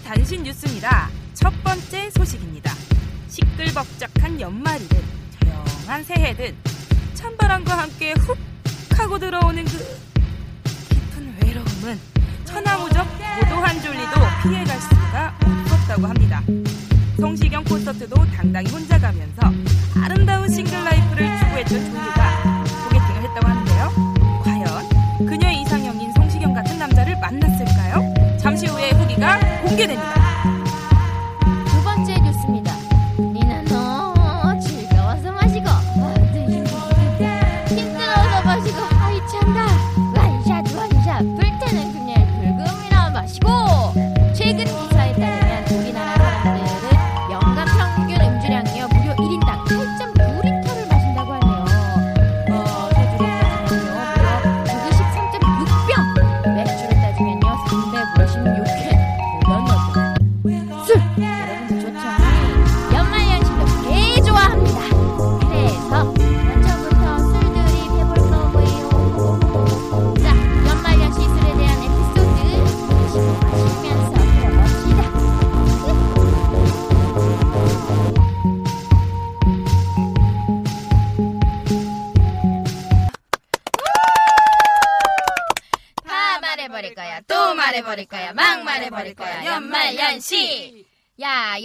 단신 뉴스입니다. 첫 번째 소식입니다. 시끌벅적한 연말이든 조용한 새해든 찬바람과 함께 훅 하고 들어오는 그 깊은 외로움은 천하무적 고독한 졸리도 피해갈 수가 없었다고 합니다. 성시경 콘서트도 당당히 혼자 가면서 아름다운 싱글 라이프를 추구했던 졸리 후기가 공개됩니다.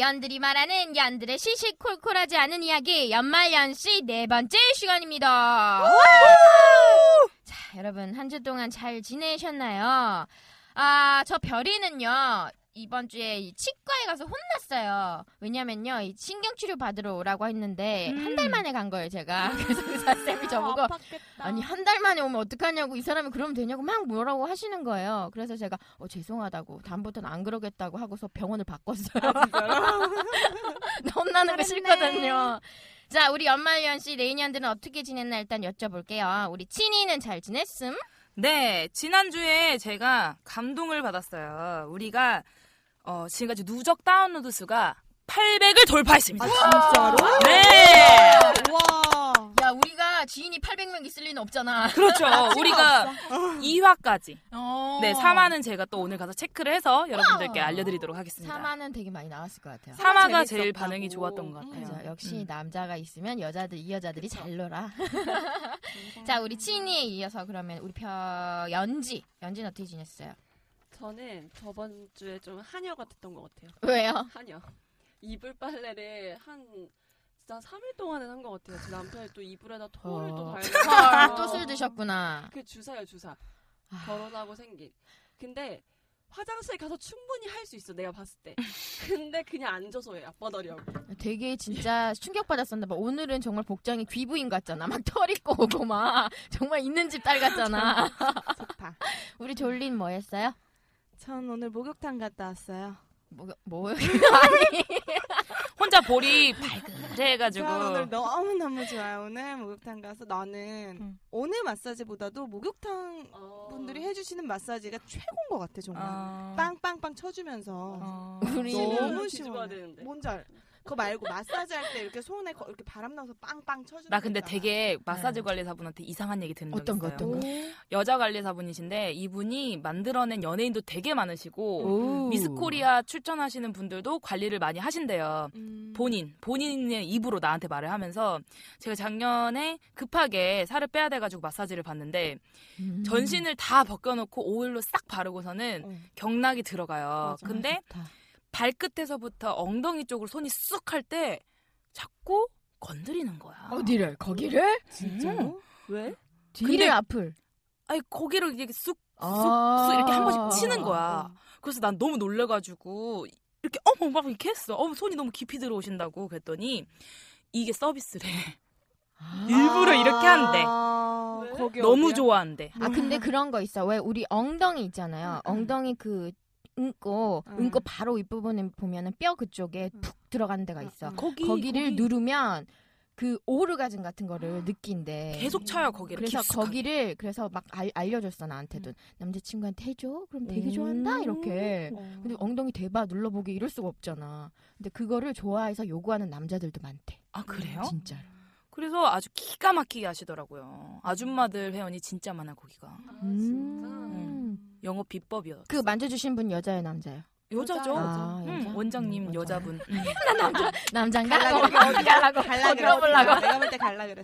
연들이 말하는 연들의 시시콜콜하지 않은 이야기 연말연시 네 번째 시간입니다. 자, 여러분 한 주 동안 잘 지내셨나요? 아, 저 별이는요. 이번 주에 이 치과에 가서 혼났어요. 왜냐면요, 이 신경치료 받으러 오라고 했는데 음. 한달 만에 간 거예요, 제가. 그래서 의사 쌤이 저보고 아니 한 달 만에 오면 어떡하냐고 이 사람이 그러면 되냐고 막 뭐라고 하시는 거예요. 그래서 제가 어 죄송하다고 다음부터는 안 그러겠다고 하고서 병원을 바꿨어요. 혼나는 거 싫거든요. 자 우리 연말연 씨 레이니언들은 어떻게 지냈나 일단 여쭤볼게요. 우리 친이는 잘 지냈음? 네, 지난주에 제가 감동을 받았어요. 우리가 어, 지금까지 누적 다운로드 수가 800을 돌파했습니다. 진짜로? 네! 와. 야 우리가 지인이 800명 있을 리는 없잖아. 그렇죠. 우리가 2화까지. 어. 네, 4화는 제가 또 오늘 가서 체크를 해서 여러분들께 알려드리도록 하겠습니다. 4만은 되게 많이 나왔을 것 같아요. 3화가 제일 재밌었다고. 반응이 좋았던 것 같아요. 맞아. 역시 음. 남자가 있으면 여자들 이 여자들이 잘 놀아. 자 우리 친이에 이어서 그러면 우리 펴 연지 연지는 어떻게 지냈어요? 저는 저번 주에 좀 한여가 됐던 것 같아요. 왜요? 한여. 이불 빨래를 한 진짜 3일 동안은 한 것 같아요. 제 남편이 또 이불에다 토를 또 헐, 발라서 또술 드셨구나. 그 주사요 주사. 아. 결혼하고 생긴. 근데 화장실 가서 충분히 할 수 있어 내가 봤을 때. 근데 그냥 앉아서 해 앞바다리하고. 되게 진짜 충격받았었나 봐. 오늘은 정말 복장이 귀부인 같잖아. 막털 있고 오고 막 정말 있는 집 딸 같잖아. 좋다. 우리 졸린 뭐 했어요? 전 오늘 목욕탕 갔다 왔어요. 뭐, 뭐, 아니. 혼자 볼이 발그레해가지고 자, 오늘 너무 너무 좋아요. 오늘 목욕탕 가서 나는 음. 어느 마사지보다도 목욕탕 어. 분들이 해주시는 마사지가 최고인 것 같아 정말. 어, 빵빵빵 쳐주면서 어, 우리 너무 시원해. 되는데. 뭔지 알? 그거 말고 마사지 할 때 이렇게 손에 거- 이렇게 바람 나서 빵빵 쳐주는. 나 근데 거 되게 마사지 네. 관리사분한테 이상한 얘기 듣는 적 어떤 거, 있어요. 어떤 거? 여자 관리사분이신데 이분이 만들어낸 연예인도 되게 많으시고 오. 미스코리아 출전하시는 분들도 관리를 많이 하신대요. 음. 본인 본인의 입으로 나한테 말을 하면서 제가 작년에 급하게 살을 빼야 돼가지고 마사지를 받는데 음. 전신을 다 벗겨놓고 오일로 싹 바르고서는 어. 경락이 들어가요. 맞아. 근데 좋다. 발끝에서부터 엉덩이 쪽으로 손이 쑥 할 때 자꾸 건드리는 거야. 어디를? 거기를? 진짜로? 왜? 뒤를 앞을. 아니 거기를 이렇게 쑥 아. 쑥 이렇게 한 번씩 치는 어. 거야. 그래서 난 너무 놀래가지고 이렇게 어머 막 이렇게 했어. 어머 손이 너무 깊이 들어오신다고 그랬더니 이게 서비스래. 일부러 이렇게 한대. 아, 너무? 좋아한대. 아 근데 그런 거 있어. 왜 우리 엉덩이 있잖아요. 엉덩이 그 은꼬 음. 은꼬 바로 윗부분에 보면은 뼈 그쪽에 음. 푹 들어가는 데가 있어. 음. 거기 거기를 거기 누르면 그 오르가즘 같은 거를 느낀대. 계속 차요 거기를. 그래서 깊숙하게. 거기를 그래서 막 알, 알려줬어 나한테도 남자친구한테 해줘 그럼 되게 음. 좋아한다 이렇게 어. 근데 엉덩이 대봐 눌러보기 이럴 수가 없잖아 근데 그거를 좋아해서 요구하는 남자들도 많대 아 그래요? 진짜로 그래서 아주 기가 막히게 하시더라고요. 아줌마들 회원이 진짜 많아 거기가. 아, 음. 진짜. 영업 비법이요. 그 만져주신 분 여자예요 남자예요 여자죠. 아, 응, 여자? 원장님 음, 여자분. 응. 남잔가 갈라 거기 그랬어. 어디 가려고 갈라 물어보려고 그랬어. 내가 볼 때 갈라 그랬어.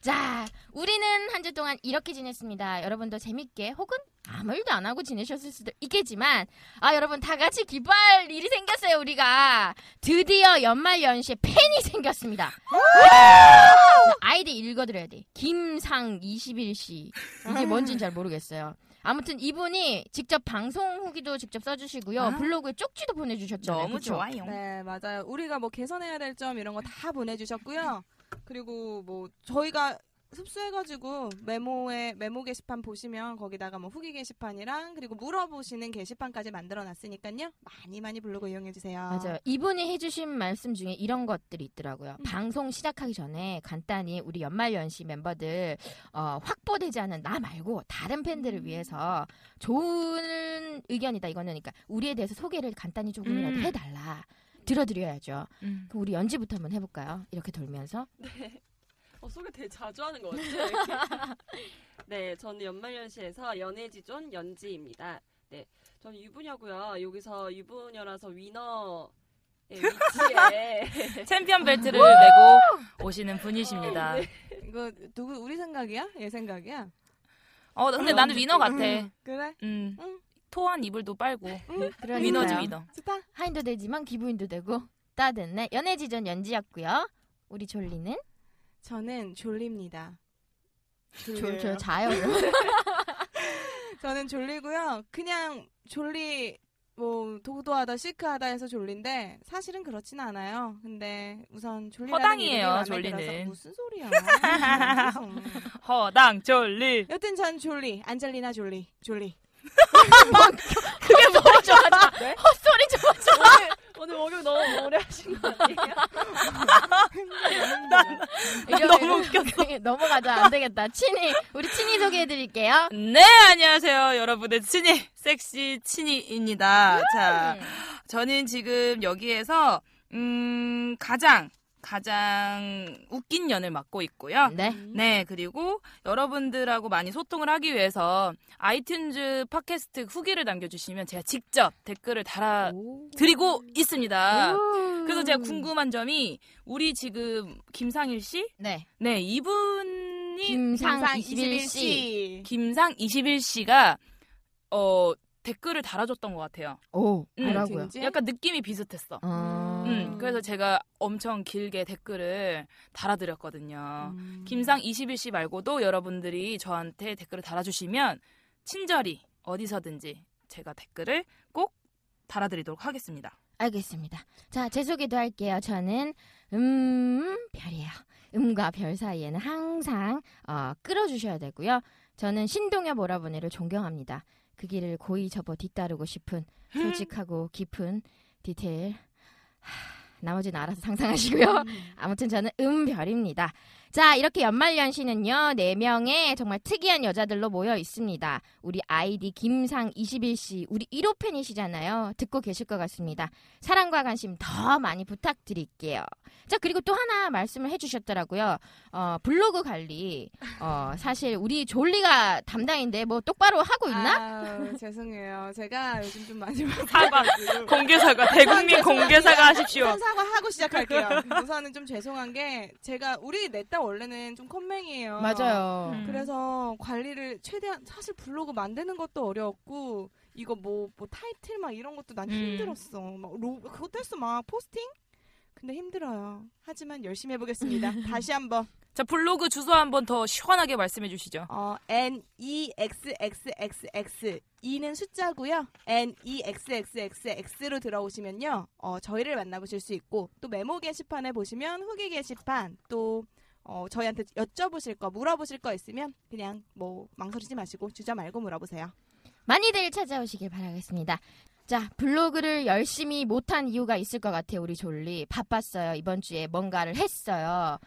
자 우리는 한 주 동안 이렇게 지냈습니다 여러분도 재밌게 혹은 아무 일도 안 하고 지내셨을 수도 있겠지만 아 여러분 다 같이 기뻐할 일이 생겼어요 우리가 드디어 연말 연시에 팬이 생겼습니다 자, 아이디 읽어드려야 돼 김상 21씨 이게 뭔진 잘 모르겠어요 아무튼 이분이 직접 방송 후기도 직접 써주시고요 아. 블로그에 쪽지도 보내주셨잖아요 너무 그쵸? 좋아요. 네, 맞아요. 우리가 뭐 개선해야 될 점 이런 거 다 보내주셨고요. 그리고 뭐 저희가 흡수해가지고 메모에 메모 게시판 보시면 거기다가 뭐 후기 게시판이랑 그리고 물어보시는 게시판까지 만들어놨으니까요. 많이 많이 블로그 이용해주세요. 맞아요. 이분이 해주신 말씀 중에 이런 것들이 있더라고요. 음. 방송 시작하기 전에 간단히 우리 연말연시 멤버들 어, 확보되지 않은 나 말고 다른 팬들을 음. 위해서 좋은 의견이다 이거는 그러니까 우리에 대해서 소개를 간단히 조금이라도 음. 해달라. 들어드려야죠. 음. 그럼 우리 연지부터 한번 해볼까요? 이렇게 돌면서. 어, 소개 되게 자주 하는 것 같아요. 네, 저는 연말연시에서 연애지존 연지입니다. 네, 저는 유부녀고요. 여기서 유부녀라서 위너의 위치에 챔피언 벨트를 메고 오시는 분이십니다. 이거 누구 우리 생각이야? 얘 생각이야? 어, 근데 나는 위너 같아. 그래? 음. 응. 토한 이불도 빨고. 그러니까요. 위너지 위너. 좋다. 하인도 되지만 기부인도 되고 따뜻네. 연애지전 연지였고요. 우리 졸리는 저는 졸립니다. 졸. 졸 자요. 저는 졸리고요. 그냥 졸리 뭐 도도하다 시크하다 해서 졸린데 사실은 그렇진 않아요. 근데 우선 졸리라는 허당이에요, 졸리는. 무슨 소리야? 허당 졸리. 여튼 전 졸리 안젤리나 졸리 졸리. 그게 뭐 좋아하자. 헛소리 좋아하자. 오늘 목욕 너무 오래 하신 거 아니에요? 난 너무 웃겼어. 넘어가자. 안 되겠다. 친이 우리 친이 소개해드릴게요. 네, 안녕하세요. 여러분의 친이, 섹시 친이입니다. 자, 저는 지금 여기에서, 음, 가장, 가장 웃긴 연을 맡고 있고요. 네. 네, 그리고 여러분들하고 많이 소통을 하기 위해서 아이튠즈 팟캐스트 후기를 남겨주시면 제가 직접 댓글을 달아 드리고 있습니다. 그래서 제가 궁금한 점이 우리 지금 김상일 씨? 네. 네, 이분이 김상 항상 21씨. 21시. 김상 21씨가 어 댓글을 달아줬던 것 같아요. 오, 음, 뭐라고요? 진짜? 약간 느낌이 비슷했어. 어. 음, 그래서 제가 엄청 길게 댓글을 달아드렸거든요. 음. 김상 21씨 말고도 여러분들이 저한테 댓글을 달아주시면 친절히 어디서든지 제가 댓글을 꼭 달아드리도록 하겠습니다. 알겠습니다. 자, 제 소개도 할게요. 저는 음 별이에요. 음과 별 사이에는 항상 어, 끌어주셔야 되고요. 저는 신동엽 오라버니를 존경합니다. 그 길을 고이 접어 뒤따르고 싶은 솔직하고 깊은 디테일. 하, 나머지는 알아서 상상하시고요. 아무튼 저는 음별입니다. 자, 이렇게 연말연시는요, 4명의 정말 특이한 여자들로 모여 있습니다. 우리 아이디 김상21씨, 우리 1호 팬이시잖아요. 듣고 계실 것 같습니다. 사랑과 관심 더 많이 부탁드릴게요. 자, 그리고 또 하나 말씀을 해주셨더라고요. 어, 블로그 관리. 어, 사실 우리 졸리가 담당인데 뭐 똑바로 하고 있나? 아유, 죄송해요. 제가 요즘 좀 많이 사과, 공개 사과, 대국민 공개 사과 하십시오. 우선 사과 하고 시작할게요. 우선은 좀 죄송한 게 제가 우리 넷다 원래는 좀 컴맹이에요. 맞아요. 음. 그래서 관리를 최대한 사실 블로그 만드는 것도 어려웠고 이거 뭐, 뭐 타이틀 막 이런 것도 난 음. 힘들었어. 막 로, 그것도 했어 막 포스팅? 근데 힘들어요. 하지만 열심히 해보겠습니다. 다시 한번 자, 블로그 주소 한번 더 시원하게 말씀해 주시죠. 어, N E X X X X E는 숫자고요. N E X X X X로 들어오시면요, 어, 저희를 만나보실 수 있고 또 메모 게시판에 보시면 후기 게시판 또 어, 저희한테 여쭤보실 거, 물어보실 거 있으면 그냥 뭐 망설이지 마시고 주저 말고 물어보세요. 많이들 찾아오시길 바라겠습니다. 자, 블로그를 열심히 못한 이유가 있을 것 같아요, 우리 졸리. 바빴어요. 이번 주에 뭔가를 했어요.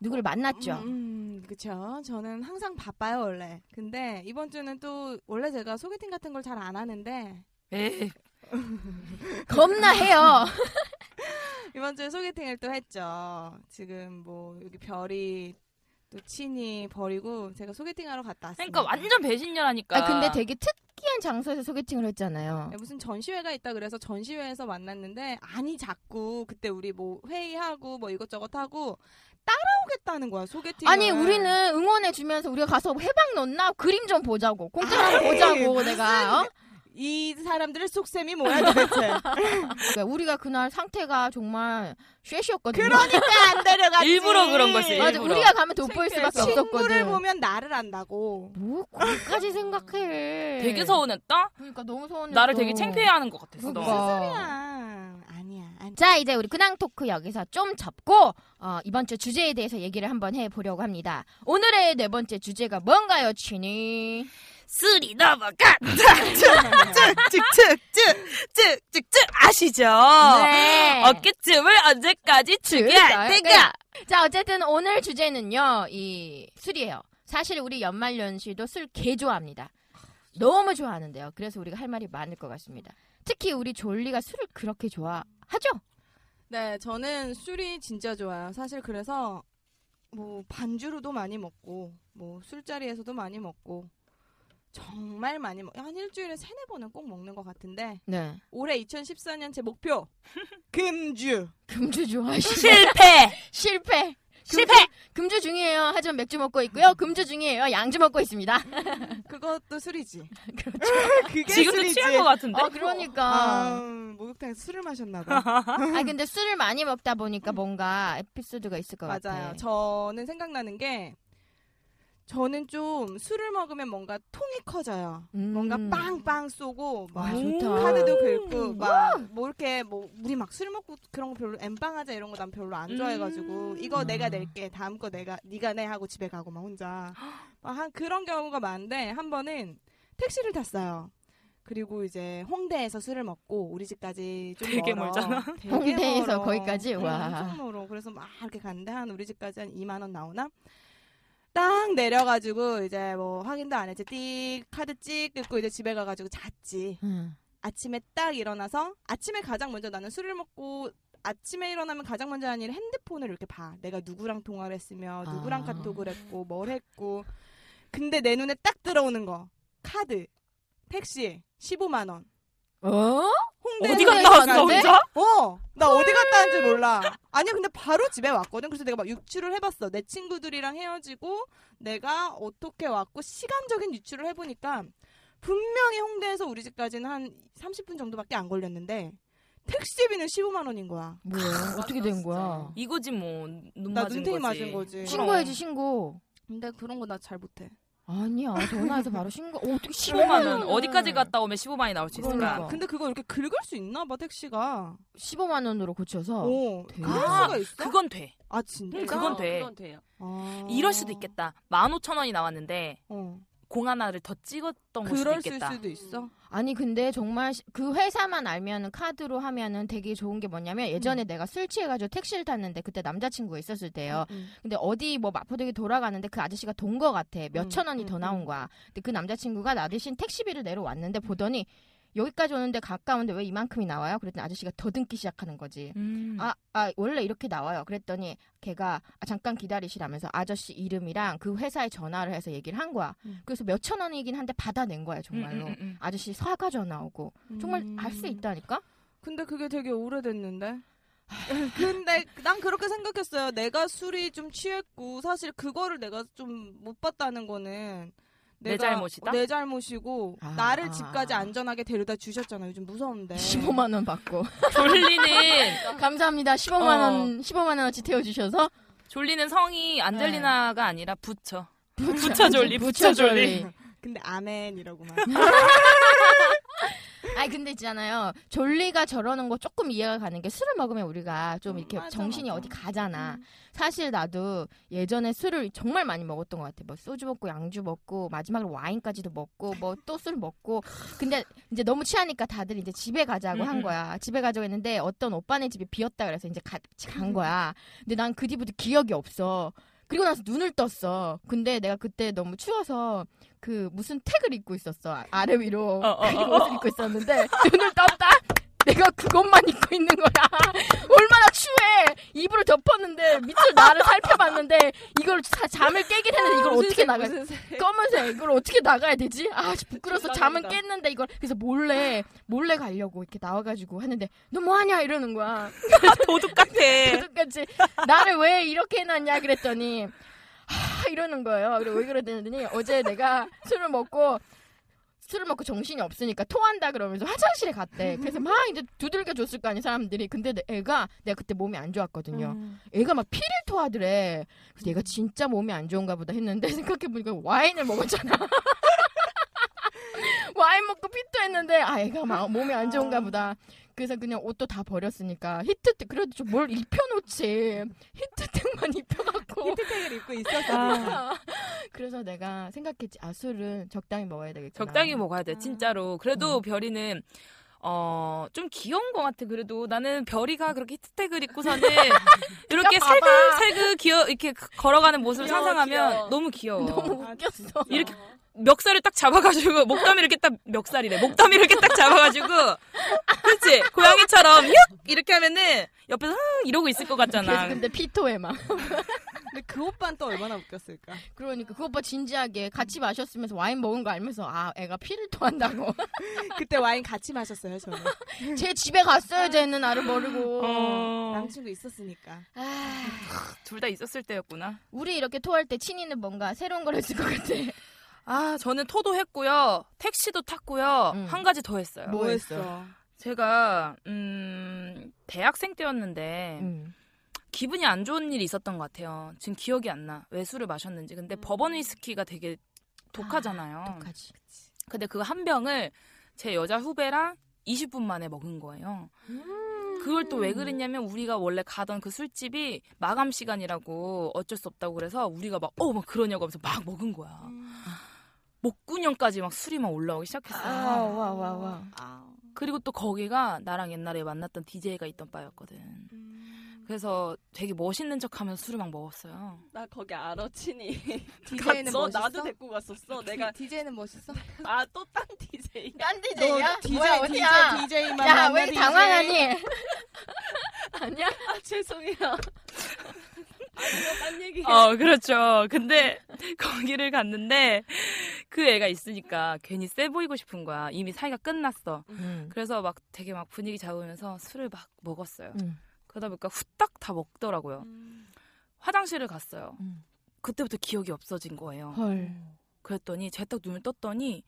누구를 만났죠? 음, 그쵸. 저는 항상 바빠요, 원래. 근데 이번 주는 또 원래 제가 소개팅 같은 걸 잘 안 하는데 에이, 겁나 해요. 이번 주에 소개팅을 또 했죠. 지금 뭐 여기 별이 또 친이 버리고 제가 소개팅하러 갔다 왔습니다. 그러니까 완전 배신녀라니까. 아, 근데 되게 특이한 장소에서 소개팅을 했잖아요. 네, 무슨 전시회가 있다 그래서 전시회에서 만났는데 아니 자꾸 그때 우리 뭐 회의하고 뭐 이것저것 하고 따라오겠다는 거야 소개팅. 아니, 우리는 응원해 주면서 우리가 가서 해방 넣나? 그림 좀 보자고. 공짜로 보자고, 내가. 어? 이 사람들의 속셈이 뭐야 도대체. 그러니까 우리가 그날 상태가 정말 쉐시였거든요. 그러니까 안 데려갔지. 일부러 그런 거지. 맞아, 일부러. 우리가 가면 돋보일 창피해서. 수밖에 없었거든. 친구를 보면 나를 안다고. 뭐, 거기까지 생각해. 되게 서운했다? 그러니까 너무 서운했어. 나를 되게 창피해하는 것 같았어. 그러니까. 너. 소리야. 아니야. 아니. 자, 이제 우리 근황 토크 여기서 좀 접고 어, 이번 주 주제에 대해서 얘기를 한번 해보려고 합니다. 오늘의 네 번째 주제가 뭔가요, 친이? 술이 넘어가. 쭉쭉쭉쭉쭉쭉쭉 아시죠? 네. 어깨춤을 언제까지 추게 할 때가? 자, 어쨌든 오늘 주제는요, 이 술이에요. 사실 우리 연말연시도 술 개 좋아합니다. 너무 좋아하는데요. 그래서 우리가 할 말이 많을 것 같습니다. 특히 우리 졸리가 술을 그렇게 좋아하죠? 네, 저는 술이 진짜 좋아요. 사실 그래서 뭐 반주로도 많이 먹고 뭐 술자리에서도 많이 먹고 정말 많이 먹. 한 일주일에 세네 번은 꼭 먹는 것 같은데 네. 올해 2014년 제 목표 금주. 금주 좋아하시죠? 실패. 실패. 실패. 금주 중이에요. 하지만 맥주 먹고 있고요. 금주 중이에요. 양주 먹고 있습니다. 그것도 술이지. 그렇죠. 그게 지금도 술이지. 취한 것 같은데? 아, 그러니까. 아, 목욕탕에서 술을 마셨나 봐. 아, 근데 술을 많이 먹다 보니까 뭔가 에피소드가 있을 것 맞아요. 같아요. 저는 생각나는 게 저는 좀 술을 먹으면 뭔가 통이 커져요. 음. 뭔가 빵빵 쏘고 막 아. 카드도 긁고 막 뭐 이렇게 뭐 우리 막 술 먹고 그런 거 별로 엠빵하자 이런 거 난 별로 안 좋아해가지고 음. 이거 아. 내가 낼게 다음 거 내가 네가 내 하고 집에 가고 막 혼자 막 한 그런 경우가 많은데 한 번은 택시를 탔어요. 그리고 이제 홍대에서 술을 먹고 우리 집까지 좀 되게 멀어. 멀잖아. 되게 홍대에서 멀어. 거기까지? 응, 와. 엄청 멀어. 그래서 막 이렇게 갔는데 한 우리 집까지 한 2만 원 나오나? 딱 내려가지고 이제 뭐 확인도 안 했지. 띡 카드 찍 뜯고 이제 집에 가가지고 잤지. 음. 아침에 딱 일어나서 아침에 가장 먼저 나는 술을 먹고 아침에 일어나면 가장 먼저 하는 일은 핸드폰을 이렇게 봐. 내가 누구랑 통화를 했으며 누구랑 아. 카톡을 했고 뭘 했고. 근데 내 눈에 딱 들어오는 거. 카드. 택시 15만 원. 어? 홍대 어디 갔다 왔어, 혼자? 어, 나 어디 갔다 왔는지 몰라. 아니야, 근데 바로 집에 왔거든. 그래서 내가 막 유추를 해봤어. 내 친구들이랑 헤어지고 내가 어떻게 왔고 시간적인 유추를 해보니까 분명히 홍대에서 우리 집까지는 한 30분 정도밖에 안 걸렸는데 택시비는 15만 원인 거야. 뭐야? 어떻게 된 거야? 이거지 뭐. 눈 나 맞은 눈탱이 거지. 맞은 거지. 신고해야지, 신고. 근데 그런 거 나 잘 못해. 아니야, 전화해서 바로 신고. 어, 어떻게 15만 원. 15만 어디까지 갔다 오면 15만 이 나올 수 있을까? 그러니까. 근데 그거 이렇게 긁을 수 있나 봐, 택시가. 15만 원으로 고쳐서. 어, 돼. 그럴 아, 수가 있어? 그건 돼. 아, 진짜? 응, 그건 돼. 그건 돼요. 아. 이럴 수도 있겠다. 15,000원이 나왔는데 어. 공 하나를 더 찍었던 걸 수도 그럴 있겠다. 수도 있어. 아니 근데 정말 시- 그 회사만 알면은 카드로 하면은 되게 좋은 게 뭐냐면 예전에 내가 술 취해가지고 택시를 탔는데 그때 남자친구가 있었을 때요. 음. 근데 어디 뭐 마포대교 돌아가는데 그 아저씨가 돈 거 같아. 몇 음, 천 원이 음, 더 나온 음. 거야. 근데 그 남자친구가 나 대신 택시비를 내러 왔는데 보더니 여기까지 오는데 가까운데 왜 이만큼이 나와요? 그랬더니 아저씨가 더듬기 시작하는 거지. 음. 아, 아, 원래 이렇게 나와요. 그랬더니 걔가 아, 잠깐 기다리시라면서 아저씨 이름이랑 그 회사에 전화를 해서 얘기를 한 거야. 음. 그래서 몇천 원이긴 한데 받아낸 거야, 정말로. 음, 음, 음. 아저씨 사과 전화 오고. 정말 음. 알수 있다니까? 근데 그게 되게 오래됐는데. 근데 난 그렇게 생각했어요. 내가 술이 좀 취했고 사실 그거를 내가 좀 못 봤다는 거는 내 잘못이다? 내 잘못이고 아, 나를 아, 집까지 아. 안전하게 데려다 주셨잖아. 요즘 무서운데. 15만 원 받고. 졸리는 감사합니다. 15만 원, 15만 원어치 태워 주셔서. 졸리는 성이 안젤리나가 네. 아니라 부처. 부처 졸리, 부처 졸리. 근데 아멘이라고만. 아니 근데 있잖아요. 졸리가 저러는 거 조금 이해가 가는 게 술을 먹으면 우리가 좀 음, 이렇게 맞아, 정신이 맞아. 어디 가잖아. 음. 사실 나도 예전에 술을 정말 많이 먹었던 것 같아. 뭐 소주 먹고 양주 먹고 마지막으로 와인까지도 먹고 뭐 또 술 먹고. 근데 이제 너무 취하니까 다들 이제 집에 가자고 음, 한 음. 거야. 집에 가자고 했는데 어떤 오빠네 집이 비었다 그래서 이제 같이 간 음. 거야. 근데 난 그 뒤부터 기억이 없어. 그리고 나서 눈을 떴어. 근데 내가 그때 너무 추워서 그 무슨 택을 입고 있었어. 아- 아래 위로. 어, 어, 그리고 어, 옷을 입고 있었는데 눈을 떴다. 내가 그것만 입고 있는 거야. 얼마나 추해. 이불을 덮었는데 밑을 나를 살펴봤는데 이걸 자- 잠을 깨긴 했는데 이걸 무슨 어떻게 색, 나가? 검은색 이걸 어떻게 나가야 되지? 아 부끄러서 잠은. 깼는데 이걸 그래서 몰래 몰래 가려고 이렇게 나와가지고 하는데 너 뭐하냐 이러는 거야. 도둑 같아. 똑같이 나를 왜 이렇게 해놨냐 그랬더니 하 이러는 거예요. 그리고 왜 그러더니 어제 내가 술을 먹고 술을 먹고 정신이 없으니까 토한다 그러면서 화장실에 갔대. 그래서 막 이제 두들겨 줬을 거 아니야 사람들이. 근데 내- 애가 내가 그때 몸이 안 좋았거든요. 음. 애가 막 피를 토하더래. 그래서 얘가 진짜 몸이 안 좋은가 보다 했는데 생각해 보니까 와인을 먹었잖아. 와인 먹고 피토했는데 아 애가 막 몸이 안 좋은가 보다. 그래서 그냥 옷도 다 버렸으니까 히트텍 그래도 좀 뭘 입혀놓지 히트텍만 입혀갖고 히트텍을 입고 있었어. 그래서 내가 생각했지 아 술은 적당히 먹어야 되겠구나 적당히 먹어야 돼, 진짜로. 그래도 음. 별이는, 어, 좀 귀여운 것 같아, 그래도. 나는 별이가 그렇게 히트텍을 입고서는 이렇게. 살그살그 귀여, 이렇게 걸어가는 모습을 귀여워, 상상하면 귀여워. 너무 귀여워. 너무 웃겼어 이렇게 멱살을 딱 잡아가지고, 목덜미 이렇게 딱, 멱살이래. 목덜미 이렇게 딱 잡아가지고, 그치? 고양이처럼, 휙! 이렇게 하면은, 옆에서, 흥! 이러고 있을 것 같잖아. 근데 피토에 막 근데 그 오빠는 또 얼마나 웃겼을까. 그러니까 그 오빠 진지하게 같이 마셨으면서 와인 먹은 거 알면서 아 애가 피를 토한다고 그때 와인 같이 마셨어요, 저는. 제 집에 갔어요 쟤는 나를 모르고 어, 남친구 있었으니까. 아, 둘 다 있었을 때였구나. 우리 이렇게 토할 때 친이는 뭔가 새로운 걸 했을 것 같아 아, 저는 토도 했고요. 택시도 탔고요. 음. 한 가지 더 했어요. 뭐 했어? 했어? 제가 음, 대학생 때였는데 음. 기분이 안 좋은 일이 있었던 것 같아요. 지금 기억이 안 나. 왜 술을 마셨는지. 근데 버번 위스키가 되게 독하잖아요. 독하지 근데 그 한 병을 제 여자 후배랑 20분 만에 먹은 거예요. 그걸 또 왜 그랬냐면 우리가 원래 가던 그 술집이 마감 시간이라고 어쩔 수 없다고 그래서 우리가 막 어 막 그러냐고 하면서 막 먹은 거야. 목구녕까지 막 술이 막 올라오기 시작했어요. 아 와 와와 그리고 또 거기가 나랑 옛날에 만났던 DJ가 있던 바였거든. 그래서 되게 멋있는 척 하면서 술을 막 먹었어요. 나 거기 알아 친이. DJ는 너 멋있어? 나도 데리고 갔었어. 내가 DJ는 멋있어? 아 또 딴 DJ. 딴너 DJ야? DJ, 뭐야 DJ, 어디야? DJ만 야 왜 당황하니? 아니야? 아 죄송해요. 어, 그렇죠. 근데 거기를 갔는데 그 애가 있으니까 괜히 세 보이고 싶은 거야. 이미 사이가 끝났어. 음. 그래서 막 되게 막 분위기 잡으면서 술을 막 먹었어요. 음. 그러다 보니까 후딱 다 먹더라고요. 화장실을 갔어요. 음. 그때부터 기억이 없어진 거예요. 헐. 그랬더니 제가 딱 눈을 떴더니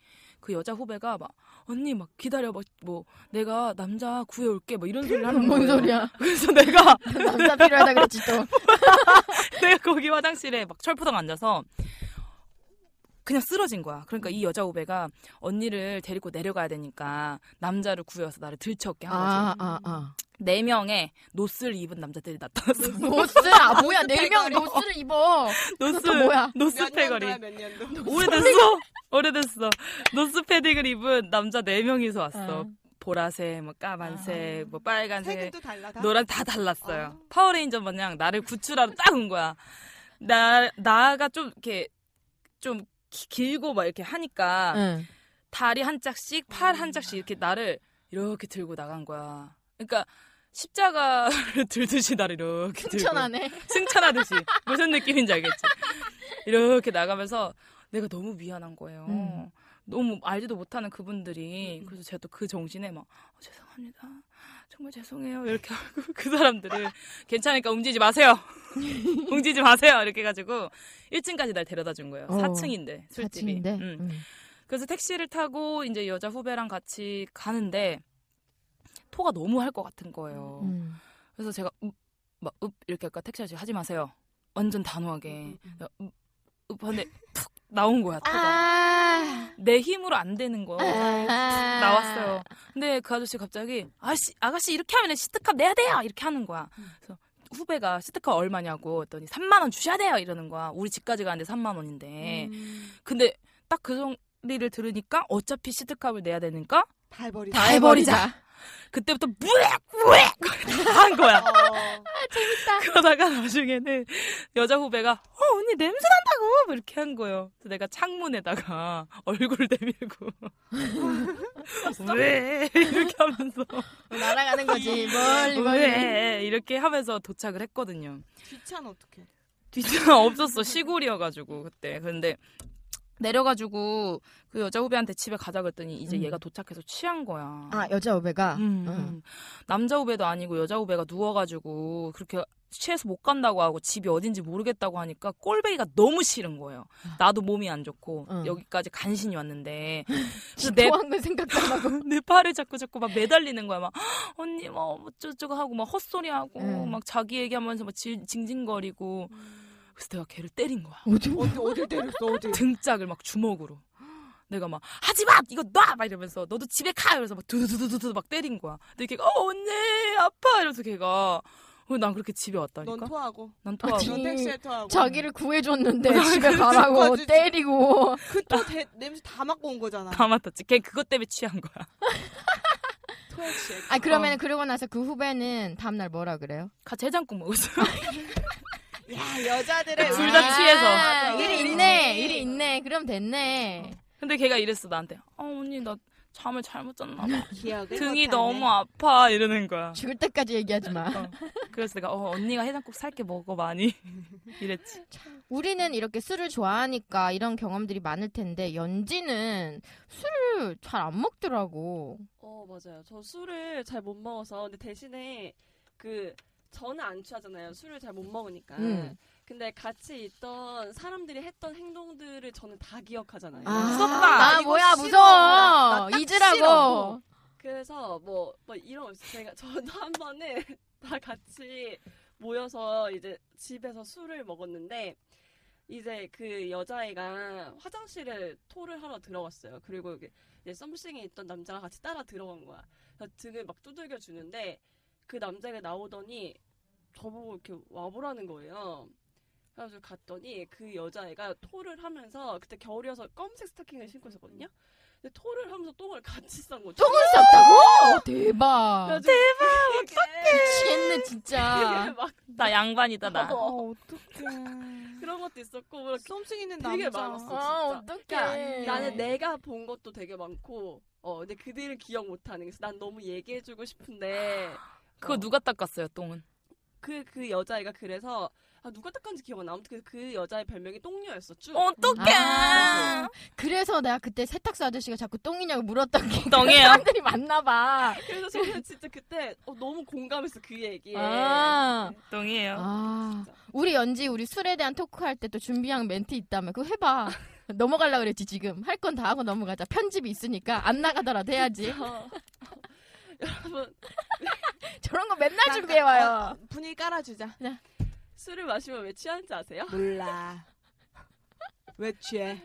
그 여자 후배가 막 언니 막 기다려 뭐, 뭐 내가 남자 구해올게 뭐 이런 소리를 하는 뭔 거예요. 소리야? 그래서 내가 남자 필요하다 그랬지 또. 내가 거기 화장실에 막 철푸덕 앉아서 그냥 쓰러진 거야. 그러니까 이 여자 후배가 언니를 데리고 내려가야 되니까 남자를 구해서 나를 들쳐업게 한 거지. 아, 아. 네 명의 노스를 입은 남자들이 나타났어. 노스? 아, 뭐야. 네 명 노스를 입어. 노스 뭐야? 노스 몇 패거리. 년도야 몇 년도? 오래됐어. 오래됐어. 노스 패딩을 입은 남자 네 명이서 왔어. 어. 보라색, 뭐 까만색, 뭐 빨간색, 색은 또 달라 다. 노란 다 달랐어요. 어. 파워레인저 마냥 나를 구출하러 딱 온 거야. 나 나가 좀 이렇게 좀 기- 길고 막 이렇게 하니까 응. 다리 한 짝씩, 팔 한 짝씩 이렇게 나를 이렇게 들고 나간 거야. 그러니까 십자가를 들듯이 나를 이렇게 들고 승천하네. 승천하듯이 무슨 느낌인지 알겠지? 이렇게 나가면서 내가 너무 미안한 거예요. 음. 너무 알지도 못하는 그분들이 그래서 제가 또 그 정신에 막 어, 죄송합니다. 정말 죄송해요. 이렇게 하고 그 사람들을 괜찮으니까 움직이지 마세요. 움직이지 마세요. 이렇게 해가지고 1층까지 날 데려다 준 거예요. 어. 4층인데 술집이. 사칭인데. 음. 응. 그래서 택시를 타고 이제 여자 후배랑 같이 가는데 토가 너무 할 것 같은 거예요. 음. 그래서 제가 읍, 막, 읍, 이렇게 할까 택시 아저씨 하지 마세요. 완전 단호하게. 야, 하는데 푹 나온 거야, 토가. 아. 내 힘으로 안 되는 거야. 아. 나왔어요. 근데 그 아저씨 갑자기, 아저씨, 아가씨 이렇게 하면 시트값 내야 돼요! 이렇게 하는 거야. 그래서 후배가 시트값 얼마냐고 했더니 3만 원 주셔야 돼요! 이러는 거야. 우리 집까지 가는데 3만 원인데. 음, 근데 딱 그 소리를 들으니까 어차피 시트값을 내야 되니까 다 해버리자. 다 해버리자. 그때부터 무액! 무액! 다한 거야. 어, 그러다가 나중에는 여자 후배가 어 언니 냄새 난다고 뭐 이렇게 한 거예요. 그래서 내가 창문에다가 얼굴 내밀고 왜 이렇게 하면서 날아가는 거지. 멀리 멀리. 왜 이렇게 하면서 도착을 했거든요. 뒷차는 어떻게? 뒷차 없었어 시골이어가지고 그때 근데 내려가지고 그 여자 후배한테 집에 가자 그랬더니 이제 음. 얘가 도착해서 취한 거야. 아 여자 후배가. 음, 응. 음. 남자 후배도 아니고 여자 후배가 누워가지고 그렇게 취해서 못 간다고 하고 집이 어딘지 모르겠다고 하니까 꼴배기가 너무 싫은 거예요. 나도 몸이 안 좋고 응. 여기까지 간신히 왔는데 그래서 내, 토한 건 생각도 안 하고. 내 팔을 자꾸 자꾸 막 매달리는 거야. 막 언니 뭐 어쩌고저쩌고 하고 막 헛소리하고 응. 막 자기 얘기하면서 막 질- 징징거리고 그래서 내가 걔를 때린 거야. 어디? 어디 어디 때렸어 어디? 등짝을 막 주먹으로. 내가 막 하지 마 이거 놔 막 이러면서 너도 집에 가 이러면서 막 두두두두두 막 때린 거야. 근데 걔가 어 언니 아파 이러면서 걔가 어, 난 그렇게 집에 왔다니까. 넌 토하고. 난 토하고. 아, 넌 택시에 토하고. 자기를 구해줬는데 아, 집에 가라고. 때리고. 그토 냄새 다 맡고 온 거잖아. 다 맡았지. 걔 그것 때문에 취한 거야. 토했지. 아 그러면 어. 은 그러고 나서 그 후배는 다음날 뭐라 그래요? 같이 해장국 먹었어. 야 여자들의 둘 다 취해서. 아, 일이 일이 있네. 일이 있네. 그럼 됐네. 근데 걔가 이랬어 나한테. 어 언니 나 잠을 잘못 잤나 봐. 기억을 등이 못하네. 너무 아파 이러는 거야. 죽을 때까지 얘기하지 마. 어. 그래서 내가 어 언니가 해장국 살게 먹어 많이 이랬지. 우리는 이렇게 술을 좋아하니까 이런 경험들이 많을 텐데 연지는 술을 잘 안 먹더라고. 어 맞아요. 저 술을 잘 못 먹어서 근데 대신에 그 저는 안 취하잖아요. 술을 잘 못 먹으니까. 음. 근데 같이 있던 사람들이 했던 행동들을 저는 다 기억하잖아요. 무섭다. 아 이거 뭐야 싫어. 무서워. 나딱 잊으라고. 싫어. 그래서 뭐, 뭐 이런. 제가 저도 한 번은 다 같이 모여서 이제 집에서 술을 먹었는데 이제 그 여자애가 화장실에 토를 하러 들어갔어요. 그리고 이제 썸씽이 있던 남자가 같이 따라 들어간 거야. 그래서 등을 막 두들겨 주는데 그 남자가 나오더니 저보고 이렇게 와보라는 거예요. 그래가지고 갔더니 그 여자애가 토를 하면서 그때 겨울이어서 검은색 스타킹을 신고 있었거든요. 근데 토를 하면서 똥을 같이 싼 거죠. 똥을 쌌다고? 대박. 대박 미치겠네 진짜. 막 나 양반이다 나. 어 어떡해. 그런 것도 있었고 뭐 썸씽 있는 되게 남자. 많았어. 아 진짜. 어떡해. 그러니까 나는 내가 본 것도 되게 많고 어 근데 그들은 기억 못하는 그래서 난 너무 얘기해주고 싶은데 그거 어, 누가 닦았어요 똥은? 그, 그 여자애가 그래서 아, 누가 닦았는지 기억 안 나. 아무튼 그 여자의 별명이 똥녀였어 쭉. 어떡해. 아, 그래서 내가 그때 세탁소 아저씨가 자꾸 똥이냐고 물었던 게 똥이에요? 사람들이 많나 봐. 그래서 저는 진짜 그때 어, 너무 공감했어 그 얘기에. 아. 네. 똥이에요. 아. 우리 연지 우리 술에 대한 토크할 때 또 준비한 멘트 있다며 그거 해봐. 넘어가려 그랬지 지금 할 건 다 하고 넘어가자. 편집이 있으니까 안 나가더라도 해야지. 어. 여러분 저런 거 맨날 준비해 와요. 어, 분위기 깔아주자. 술을 마시면 왜 취하는지 아세요? 몰라. 왜 취해?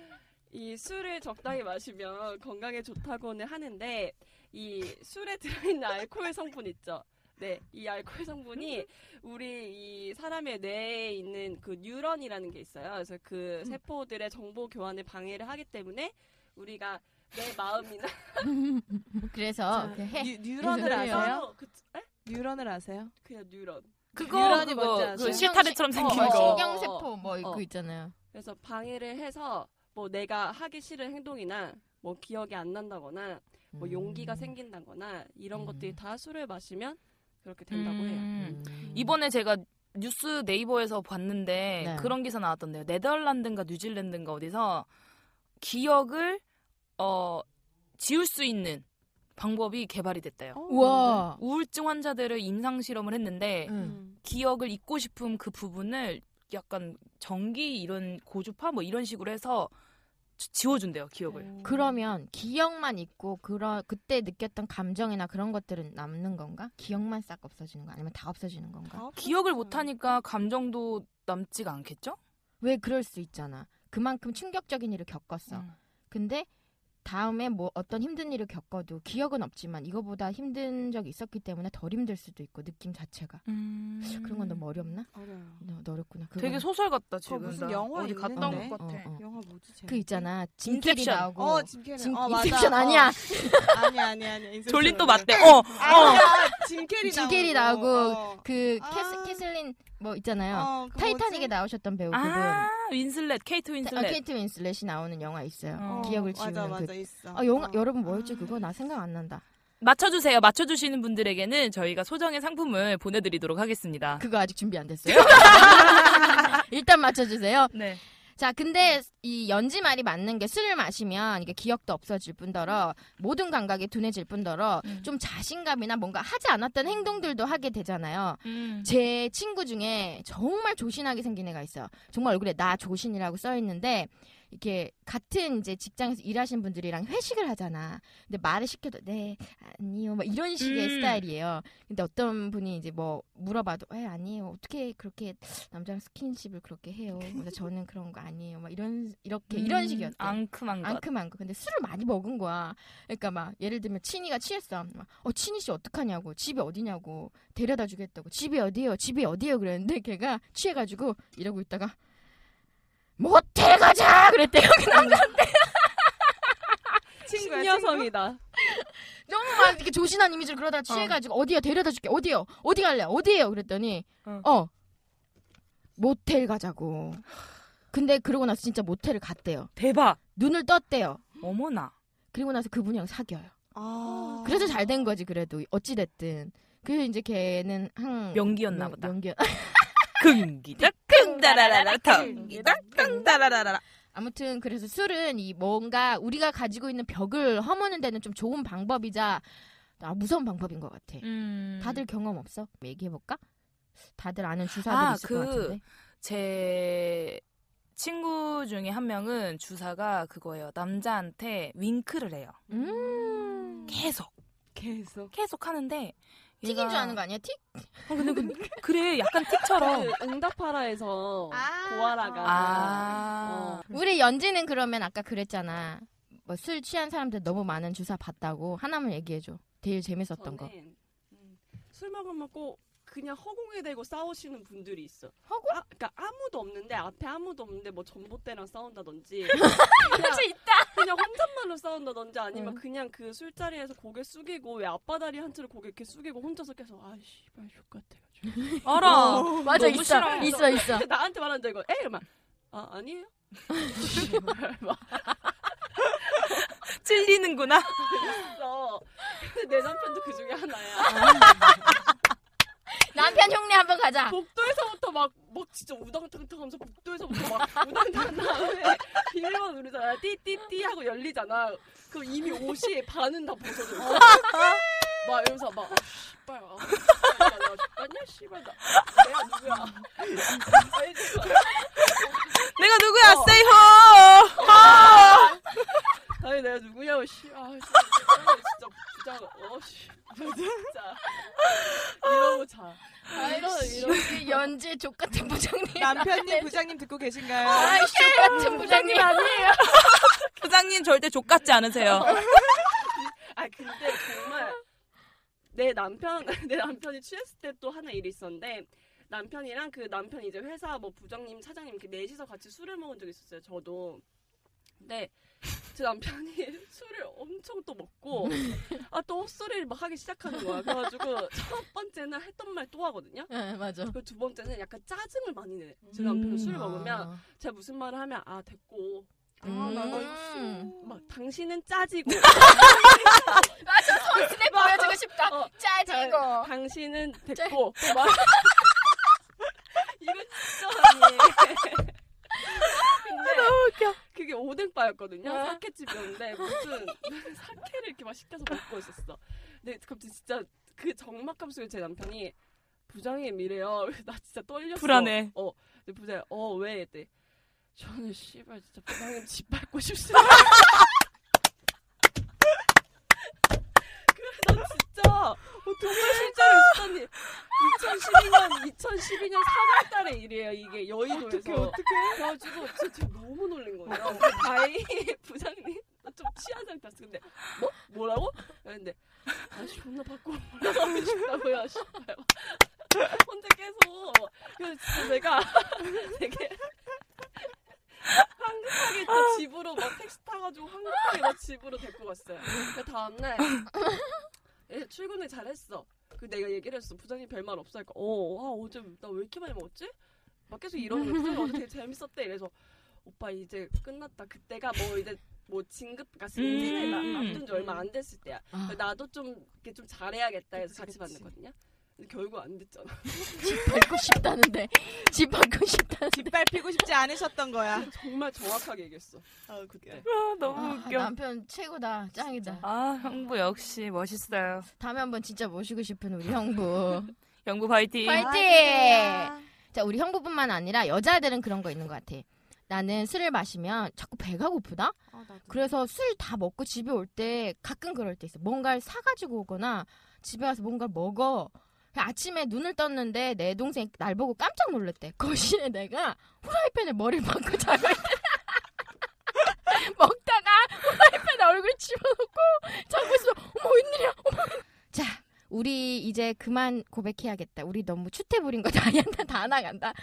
이 술을 적당히 마시면 건강에 좋다고는 하는데 이 술에 들어있는 알코올 성분 있죠. 네, 이 알코올 성분이 우리 이 사람의 뇌에 있는 그 뉴런이라는 게 있어요. 그래서 그 세포들의 정보 교환을 방해를 하기 때문에 우리가 내 마음이나 그래서 그 해. 뉴, 뉴런을 그래서 아세요? 어, 그, 에? 뉴런을 아세요? 그냥 뉴런. 그거 뉴런이 그거 뭔지 그 아세요? 실타래처럼 생긴 어, 거. 신경세포 뭐 어. 그 있잖아요. 그래서 방해를 해서 뭐 내가 하기 싫은 행동이나 뭐 기억이 안 난다거나 뭐 음. 용기가 생긴다거나 이런 음. 것들이 다 술을 마시면 그렇게 된다고 해요. 음. 음. 이번에 제가 뉴스 네이버에서 봤는데 네. 그런 기사 나왔던데요. 네덜란드인가 뉴질랜드인가 어디서 기억을 어 지울 수 있는 방법이 개발이 됐대요. 어, 우와. 우울증 환자들을 임상 실험을 했는데 음. 음. 기억을 잊고 싶은 그 부분을 약간 전기 이런 고주파 뭐 이런 식으로 해서 지- 지워준대요 기억을. 음. 그러면 기억만 있고 그런 그때 느꼈던 감정이나 그런 것들은 남는 건가? 기억만 싹 없어지는 거 아니면 다 없어지는 건가? 다 기억을. 못 하니까 감정도 남지가 않겠죠? 왜 그럴 수 있잖아. 그만큼 충격적인 일을 겪었어. 음. 근데 다음에 뭐 어떤 힘든 일을 겪어도 기억은 없지만 이거보다 힘든 적이 있었기 때문에 덜 힘들 수도 있고 느낌 자체가 그런 건 너무 어렵나? 어려요. 너, 어렵구나. 그건- 되게 소설 같다 지금. 무슨 나 영화 어디 갔다? 온 것 같아. 어, 어. 영화 뭐지? 제목이? 그 있잖아. 짐 캐리 인셉션. 나오고. 어, 짐 캐리. 짐, 어, 맞아. 인셉션 어. 아니야. 아니 아니 아니. 졸린 또 아니야. 맞대. 어. 어. 아니야. 짐 캐리 짐 나오고. 캐리 나오고 어. 그 아. 캐스, 캐슬린 뭐 있잖아요. 어, 그 타이타닉에 뭐지? 나오셨던 배우 그분. 아 윈슬렛, 케이트 타- 어, 윈슬렛. 케이트 윈슬렛이 나오는 영화 있어요. 어, 기억을 지우는 맞아 맞아 그. 있어. 아, 영화 어. 여러분 뭐였지 아. 그거 나 생각 안 난다. 맞춰주세요. 맞춰주시는 분들에게는 저희가 소정의 상품을 보내드리도록 하겠습니다. 그거 아직 준비 안 됐어요? 일단 맞춰주세요. 네. 자, 근데 이 연지 말이 맞는 게 술을 마시면 이게 기억도 없어질 뿐더러 모든 감각이 둔해질 뿐더러 음. 좀 자신감이나 뭔가 하지 않았던 행동들도 하게 되잖아요. 음. 제 친구 중에 정말 조신하게 생긴 애가 있어요. 정말 얼굴에 나 조신이라고 써 있는데 이렇게 같은 이제 직장에서 일하신 분들이랑 회식을 하잖아. 근데 말을 시켜도 네 아니요 막 이런 식의 음. 스타일이에요. 근데 어떤 분이 이제 뭐 물어봐도 에 아니에요 어떻게 그렇게 남자랑 스킨십을 그렇게 해요. 근데 저는 그런 거 아니에요. 막 이런 이렇게 이런 음, 식이었대. 앙큼한 것. 앙큼한 거. 근데 술을 많이 먹은 거야. 그러니까 막 예를 들면 친이가 취했어. 막, 어 친이 씨 어떡하냐고. 집이 어디냐고. 데려다 주겠다고. 집이 어디예요? 집이 어디예요? 그랬는데 걔가 취해가지고 이러고 있다가 모텔 가자 그랬대요. 그 남자한테 친구야 친구. 신여성이다. 너무 막 이렇게 조신한 이미지를 그러다가 취해가지고 어. 디야 데려다 줄게. 어디요? 어디 갈래? 어디예요? 그랬더니 어. 어 모텔 가자고. 근데 그러고 나서 진짜 모텔을 갔대요. 대박. 눈을 떴대요. 어머나. 그리고 나서 그분이랑 사귀어요. 아. 그래서 잘 된 거지 그래도 어찌 됐든. 그래서 이제 걔는 한 명기였나 명- 보다. 명기. 긍기다 끙다라라라 텅기다 끙다라라라. 아무튼 그래서 술은 이 뭔가 우리가 가지고 있는 벽을 허무는 데는 좀 좋은 방법이자 아, 무서운 방법인 것 같아. 음. 다들 경험 없어? 얘기해 볼까? 다들 아는 주사들 아, 있을 그 것 같은데. 제 친구 중에 한 명은 주사가 그거예요. 남자한테 윙크를 해요. 음. 계속 계속. 계속 하는데 틱인 줄 아는 거 아니야? 틱? 어, 근데 그, 그래 약간 틱처럼. 그 응답하라에서 아. 고아라가 아. 우리 연지는 그러면 아까 그랬잖아. 뭐 술 취한 사람들 너무 많은 주사 봤다고 하나만 얘기해 줘. 제일 재밌었던 거. 저는 음, 술 먹으면 꼭 그냥 허공에 대고 싸우시는 분들이 있어. 허공? 아, 그러니까 아무도 없는데 앞에 아무도 없는데 뭐 전봇대랑 싸운다든지. 그냥, 있다. 그냥 혼잣말로 싸운다든지 아니면 응. 그냥 그 술자리에서 고개 숙이고 왜 앞바다리 한 채로 고개 이렇게 숙이고 혼자서 계속 아 씨 발 족 같아가지고. 알아. 맞아 너무 있어 싫어. 있어 있어. 나한테 말한 적 이거 에 이러면 아 아니에요. 막 찔리는구나. 있어. 근데 내 남편도 그 중에 하나야. 남편 흉내 한번 가자. 복도에서부터 막, 막 진짜 우당탕탕 하면서 복도에서부터 막 우당탕 다음에 비밀번호 누르잖아. 띠띠띠 하고 열리잖아. 그럼 이미 옷이 반은 다 벗어져 있어. 막 이러면서 막, 아, 씨발. 아, 씨발, 내가 죽겠냐? 씨발. 나, 내가 누구야? 내가 누구야? 어. 세이호. 아. 아니, 내가 누구냐고, 씨. 아, 진짜, 진짜 어, 씨. 진짜. 이러고 자. 이러, 이러. 우리 연지 족 같은 부장님. 남편님 부장님 듣고 계신가요? 아이씨 족 같은 부장님 아니에요. 부장님 절대 족 같지 않으세요. 아 근데 정말 내 남편 내 남편이 취했을 때 또 하나 일이 있었는데 남편이랑 그 남편 이제 회사 뭐 부장님 사장님 이렇게 넷이서 같이 술을 먹은 적이 있었어요 저도 근데 제 남편이 술을 엄청 또 먹고 아 또 헛소리를 막 하기 시작하는 거야. 그래가지고 첫 번째는 했던 말 또 하거든요. 네, 맞아. 그두 번째는 약간 짜증을 많이 내. 제 남편은 음. 술을 먹으면 아. 제가 무슨 말을 하면 아 됐고 아, 나 이거 음. 막 당신은 짜지고 맞아, 손스냅 보여주고 싶다. 어, 짜지고. 당신은 됐고 또막 이거 진짜 아니에요. 근데 너무 웃겨. 그게 오뎅바였거든요. 어. 사케집이었는데 무슨 사케를 이렇게 막 시켜서 먹고 있었어. 근데 갑자기 진짜 그 적막감 속에 제 남편이 부장님 이래요. 나 진짜 떨렸어. 불안해. 어, 부장님 어 왜? 이때 저는 씨발 진짜 부장님 집 밟고 싶습니다. 그래서 진짜 어, 정말 실제로 있었더니 2012년 2012년 3월 달에 일이에요 이게 여의도에서 어떻게 어떻게 그래가지고 진짜 너무 놀란 거예요. 근데 다행히 부장님 좀 취한 상태였어. 근데 뭐 뭐라고? 근데 아 존나 받고 올라가고 싶다고요. 혼자 계속 그래서 진짜 내가 되게 황급하게 또 집으로 막 택시 타가지고 황급하게 막 집으로 데리고 갔어요. 그 다음날 예, 출근을 잘했어. 그 내가 얘기를 했어. 부장님 별말 없으니까 어, 아, 어제 나 왜 이렇게 많이 먹었지? 막 계속 이러는. 부장님 어제 되게 재밌었대. 이래서 오빠 이제 끝났다. 그때가 뭐 이제 뭐 진급, 그러니까 승진을 음. 앞둔 지 얼마 안 됐을 때야. 아. 나도 좀 이렇게 좀 잘해야겠다 해서 그치, 같이. 만났거든요. 결국 안 됐잖아. 집 밟고 싶다는데. 집 밟고 싶다는데. 뒷발 피고 싶지 않으셨던 거야. 정말 정확하게 얘기했어. 아 그때. 아, 너무 아, 웃겨. 남편 최고다. 짱이다. 아, 형부 역시 멋있어요. 다음에 한번 진짜 모시고 싶은 우리 형부. 영부 파이팅. 파이팅! 자, 우리 형부뿐만 아니라 여자들은 그런 거 있는 것 같아. 나는 술을 마시면 자꾸 배가 고프다? 아. 그래서 술 다 먹고 집에 올 때 가끔 그럴 때 있어. 뭔가를 사가지고 오거나 집에 와서 뭔가를 먹어. 아침에 눈을 떴는데 내 동생 날 보고 깜짝 놀랐대. 거실에 내가 후라이팬에 머리를 박고 자고. 먹다가 후라이팬에 얼굴 집어넣고 자고 있어. 어머 웬일이야. 어머. 자, 우리 이제 그만 고백해야겠다. 우리 너무 추태 부린 거 다 한다 다 나간다.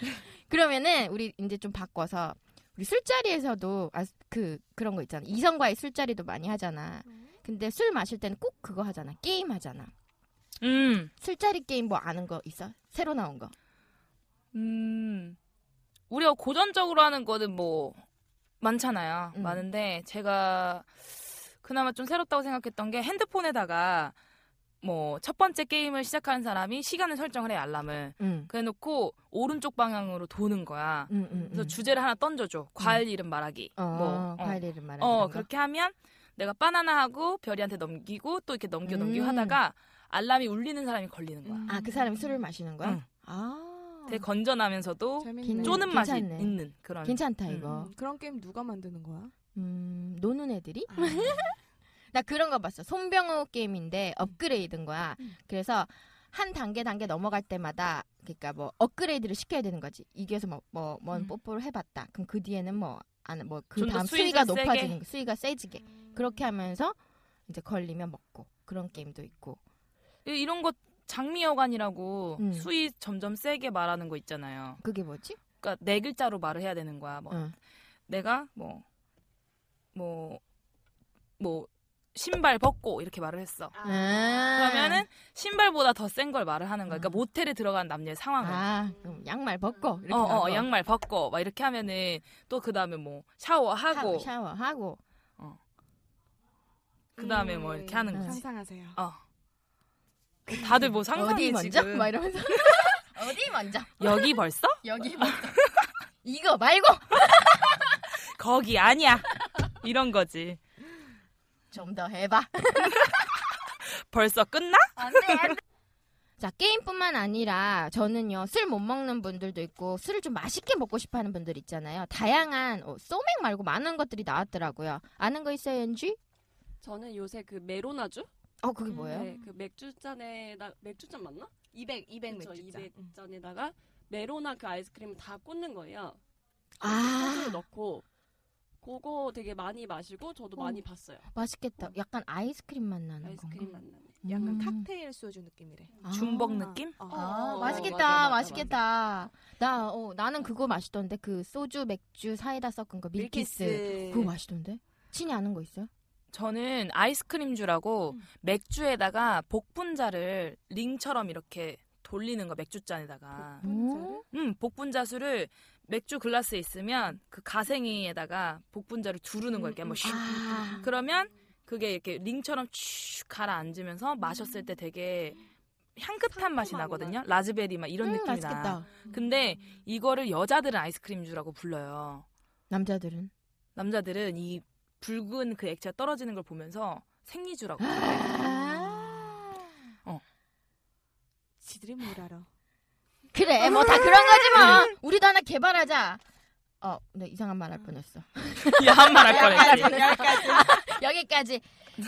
그러면은 우리 이제 좀 바꿔서 우리 술자리에서도 아, 그 그런 거 있잖아. 이성과의 술자리도 많이 하잖아. 근데 술 마실 때는 꼭 그거 하잖아. 게임 하잖아. 음. 술자리 게임 뭐 아는 거 있어? 새로 나온 거. 음. 우리가 고전적으로 하는 거는 뭐 많잖아요. 음. 많은데 제가 그나마 좀 새롭다고 생각했던 게 핸드폰에다가 뭐 첫 번째 게임을 시작하는 사람이 시간을 설정을 해 알람을 응. 그래놓고 오른쪽 방향으로 도는 거야. 응, 응, 그래서 응. 주제를 하나 던져줘. 과일 이름 말하기. 어, 뭐 어. 과일 이름 말하는 어 거. 그렇게 하면 내가 바나나하고 별이한테 넘기고 또 이렇게 넘겨 넘기고 음. 하다가 알람이 울리는 사람이 걸리는 거야. 아, 그 사람이 술을 마시는 거야? 응. 아. 되게 건전하면서도 재밌네. 쪼는 맛이 괜찮네. 있는 그런. 괜찮다 음. 이거. 음, 그런 게임 누가 만드는 거야? 음, 노는 애들이? 아. 나 그런 거 봤어. 손병호 게임인데 업그레이드인 거야. 음. 그래서 한 단계 단계 넘어갈 때마다 그러니까 뭐 업그레이드를 시켜야 되는 거지. 이겨서 뭐뭐 뭔 음. 뽀뽀를 해봤다. 그럼 그 뒤에는 뭐 안 뭐그 좀더 다음 수위가 수위가 세게? 높아지는 거, 수위가 세지게 그렇게 하면서 이제 걸리면 먹고 그런 게임도 있고. 이- 이런 거 장미여관이라고 음. 수위 점점 세게 말하는 거 있잖아요. 그게 뭐지? 그러니까 네 글자로 말을 해야 되는 거야. 뭐 응. 내가 뭐 뭐, 뭐, 신발 벗고 이렇게 말을 했어. 아. 그러면은 신발보다 더 센 걸 말을 하는 거야. 그러니까 아. 모텔에 들어간 남녀의 상황을. 아, 그럼 양말 벗고 이렇게 어, 어. 양말 벗고 막 이렇게 하면은 또 그 다음에 뭐 샤워하고 샤워, 샤워하고 그 다음에 뭐 이렇게 하는 음. 거지. 상상하세요. 어. 다들 뭐 상상해 어디 먼저? 지금. 막 이러면서 어디 먼저? 여기 벌써? 여기 먼저. 이거 말고 거기 아니야. 이런 거지. 좀 더 해봐. 벌써 끝나? 안돼 안돼. 자 게임뿐만 아니라 저는요 술 못 먹는 분들도 있고 술을 좀 맛있게 먹고 싶어하는 분들 있잖아요. 다양한 어, 소맥 말고 많은 것들이 나왔더라고요. 아는 거 있어요, 연지? 저는 요새 그 메로나주? 어 그게 뭐예요? 네, 그 맥주잔에다 맥주잔 맞나? 200, 200 그쵸, 맥주잔. 200잔에다가 메로나 그 아이스크림을 다 꽂는 거예요. 아 소주를 넣고 그거 되게 많이 마시고 저도 어. 많이 봤어요. 맛있겠다. 약간 아이스크림 맛 나는 아이스크림 건가? 맛 나네. 약간 음. 칵테일 소주 느낌이래. 아. 중복 느낌? 어. 아, 어, 맛있겠다, 맞아, 맞아, 맛있겠다. 나, 어, 나는 그거 맛있던데. 그 소주, 맥주, 사이다 섞은 거, 밀키스. 그거 맛있던데? 친이 아는 거 있어요? 저는 아이스크림주라고 음. 맥주에다가 복분자를 링처럼 이렇게 돌리는 거 맥주잔에다가 오? 음 복분자수를 맥주 글라스에 있으면 그 가생이에다가 복분자를 두르는 거 이렇게 한번 슉 아. 그러면 그게 이렇게 링처럼 쭉 가라앉으면서 마셨을 때 되게 향긋한 맛이. 나거든요. 라즈베리 막 이런 음, 느낌이 맛있겠다. 나. 근데 이거를 여자들은 아이스크림주라고 불러요. 남자들은 남자들은 이 붉은 그 액체가 떨어지는 걸 보면서 생리주라고. 아. 지들이 뭘 알아. 그래, 뭐 다 그런 거지 뭐. 우리도 하나 개발하자. 어, 네 이상한 말 할 뻔했어. 야한 말 할 뻔했지. 여기까지.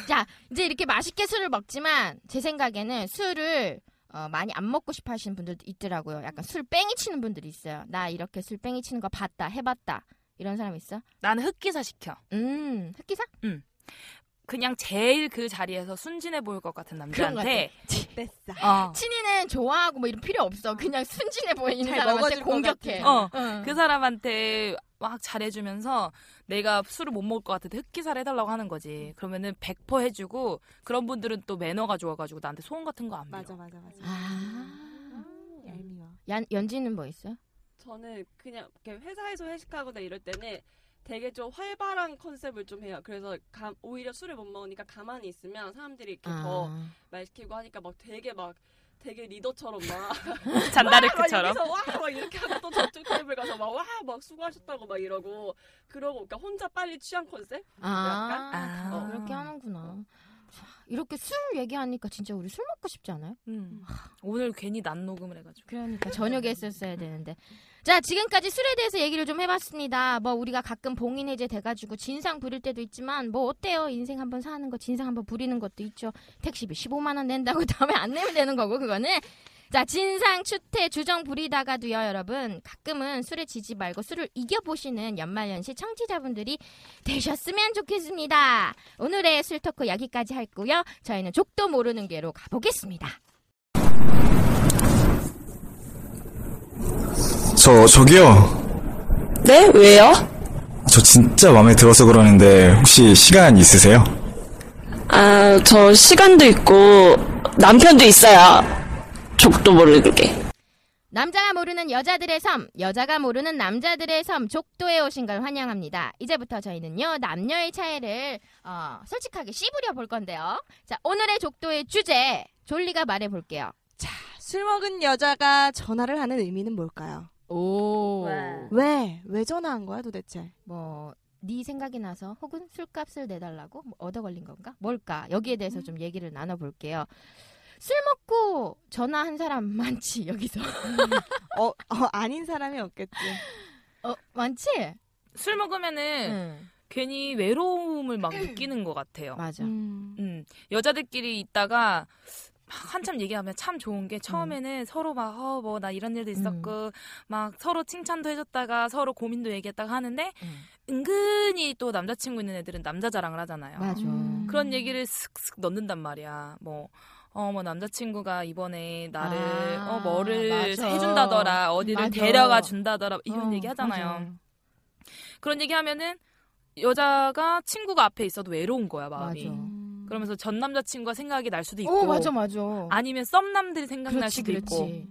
자, 이제 이렇게 맛있게 술을 먹지만 제 생각에는 술을 어, 많이 안 먹고 싶어 하시는 분들도 있더라고요. 약간 술 뺑이 치는 분들이 있어요. 나 이렇게 술 뺑이 치는 거 봤다, 해봤다. 이런 사람 있어? 나는 흑기사 시켜. 음, 흑기사? 그냥 제일 그 자리에서 순진해 보일 것 같은 남자한테 뺐어. 어, 친이는 좋아하고 뭐 이런 필요 없어. 그냥 순진해 보이는 잘 사람한테 공격해. 어, 응. 그 사람한테 막 잘해주면서 내가 술을 못 먹을 것 같은데 흑기사를 해달라고 하는 거지. 그러면은 100% 해주고 그런 분들은 또 매너가 좋아가지고 나한테 소원 같은 거 안 빌어. 맞아 맞아 맞아. 아. 얄미워. 연, 연지는 뭐 있어? 저는 그냥 이렇게 회사에서 회식하거나 이럴 때는 되게 좀 활발한 컨셉을 좀 해요. 그래서 가- 오히려 술을 못 먹으니까 가만히 있으면 사람들이 이렇게 더 아. 말 시키고 하니까 막 되게 막 되게 리더처럼 막 잔다르크처럼. 와, 여기서 와, 막 이렇게 하고 또 저쪽 테이블 가서 막 와, 막 수고하셨다고 막 이러고 그러고 그러니까 혼자 빨리 취한 컨셉? 아, 아. 다 그렇게 하는구나. 자, 이렇게 술 얘기하니까 진짜 우리 술 먹고 싶지 않아요? 음. 오늘 괜히 난 녹음을 해가지고. 그러니까 저녁에 했었어야 되는데. 자, 지금까지 술에 대해서 얘기를 좀 해봤습니다. 뭐 우리가 가끔 봉인해제 돼가지고 진상 부릴 때도 있지만 뭐 어때요? 인생 한번 사는 거 진상 한번 부리는 것도 있죠. 택시비 15만 원 낸다고 다음에 안 내면 되는 거고 그거는. 자, 진상, 추태, 주정 부리다가도요, 여러분. 가끔은 술에 지지 말고 술을 이겨보시는 연말연시 청취자분들이 되셨으면 좋겠습니다. 오늘의 술 토크 여기까지 할고요. 저희는 족도 모르는 게로 가보겠습니다. 저, 저기요. 네? 왜요? 저 진짜 마음에 들어서 그러는데 혹시 시간 있으세요? 아, 저 시간도 있고 남편도 있어요. 족도 모르는 게. 남자가 모르는 여자들의 섬, 여자가 모르는 남자들의 섬, 족도에 오신 걸 환영합니다. 이제부터 저희는요, 남녀의 차이를, 어, 솔직하게 씹으려 볼 건데요. 자, 오늘의 족도의 주제, 졸리가 말해 볼게요. 술 먹은 여자가 전화를 하는 의미는 뭘까요? 오. 왜? 왜 전화한 거야 도대체? 뭐, 네 생각이 나서 혹은 술값을 내달라고 뭐 얻어 걸린 건가? 뭘까? 여기에 대해서 좀 얘기를 나눠볼게요. 술 먹고 전화한 사람 많지, 여기서. 어, 어 아닌 사람이 없겠지. 어, 많지? 술 먹으면은 응. 괜히 외로움을 막 느끼는 것 같아요. 맞아. 음. 음, 여자들끼리 있다가 막 한참 얘기하면 참 좋은 게 처음에는 서로 막, 어, 뭐, 나 이런 일도 있었고, 막 서로 칭찬도 해줬다가 서로 고민도 얘기했다가 하는데, 응. 은근히 또 남자친구 있는 애들은 남자 자랑을 하잖아요. 맞아. 음. 그런 얘기를 슥슥 넣는단 말이야. 뭐, 어, 뭐, 남자친구가 이번에 나를, 아, 어, 뭐를 맞아. 해준다더라, 어디를 맞아. 데려가 준다더라, 이런 어, 얘기 하잖아요. 맞아. 그런 얘기 하면은, 여자가 친구가 앞에 있어도 외로운 거야, 마음이. 그러면서 전 남자친구가 생각이 날 수도 있고. 오, 맞아, 맞아. 아니면 썸남들이 생각날 그렇지, 수도 있고. 그렇지.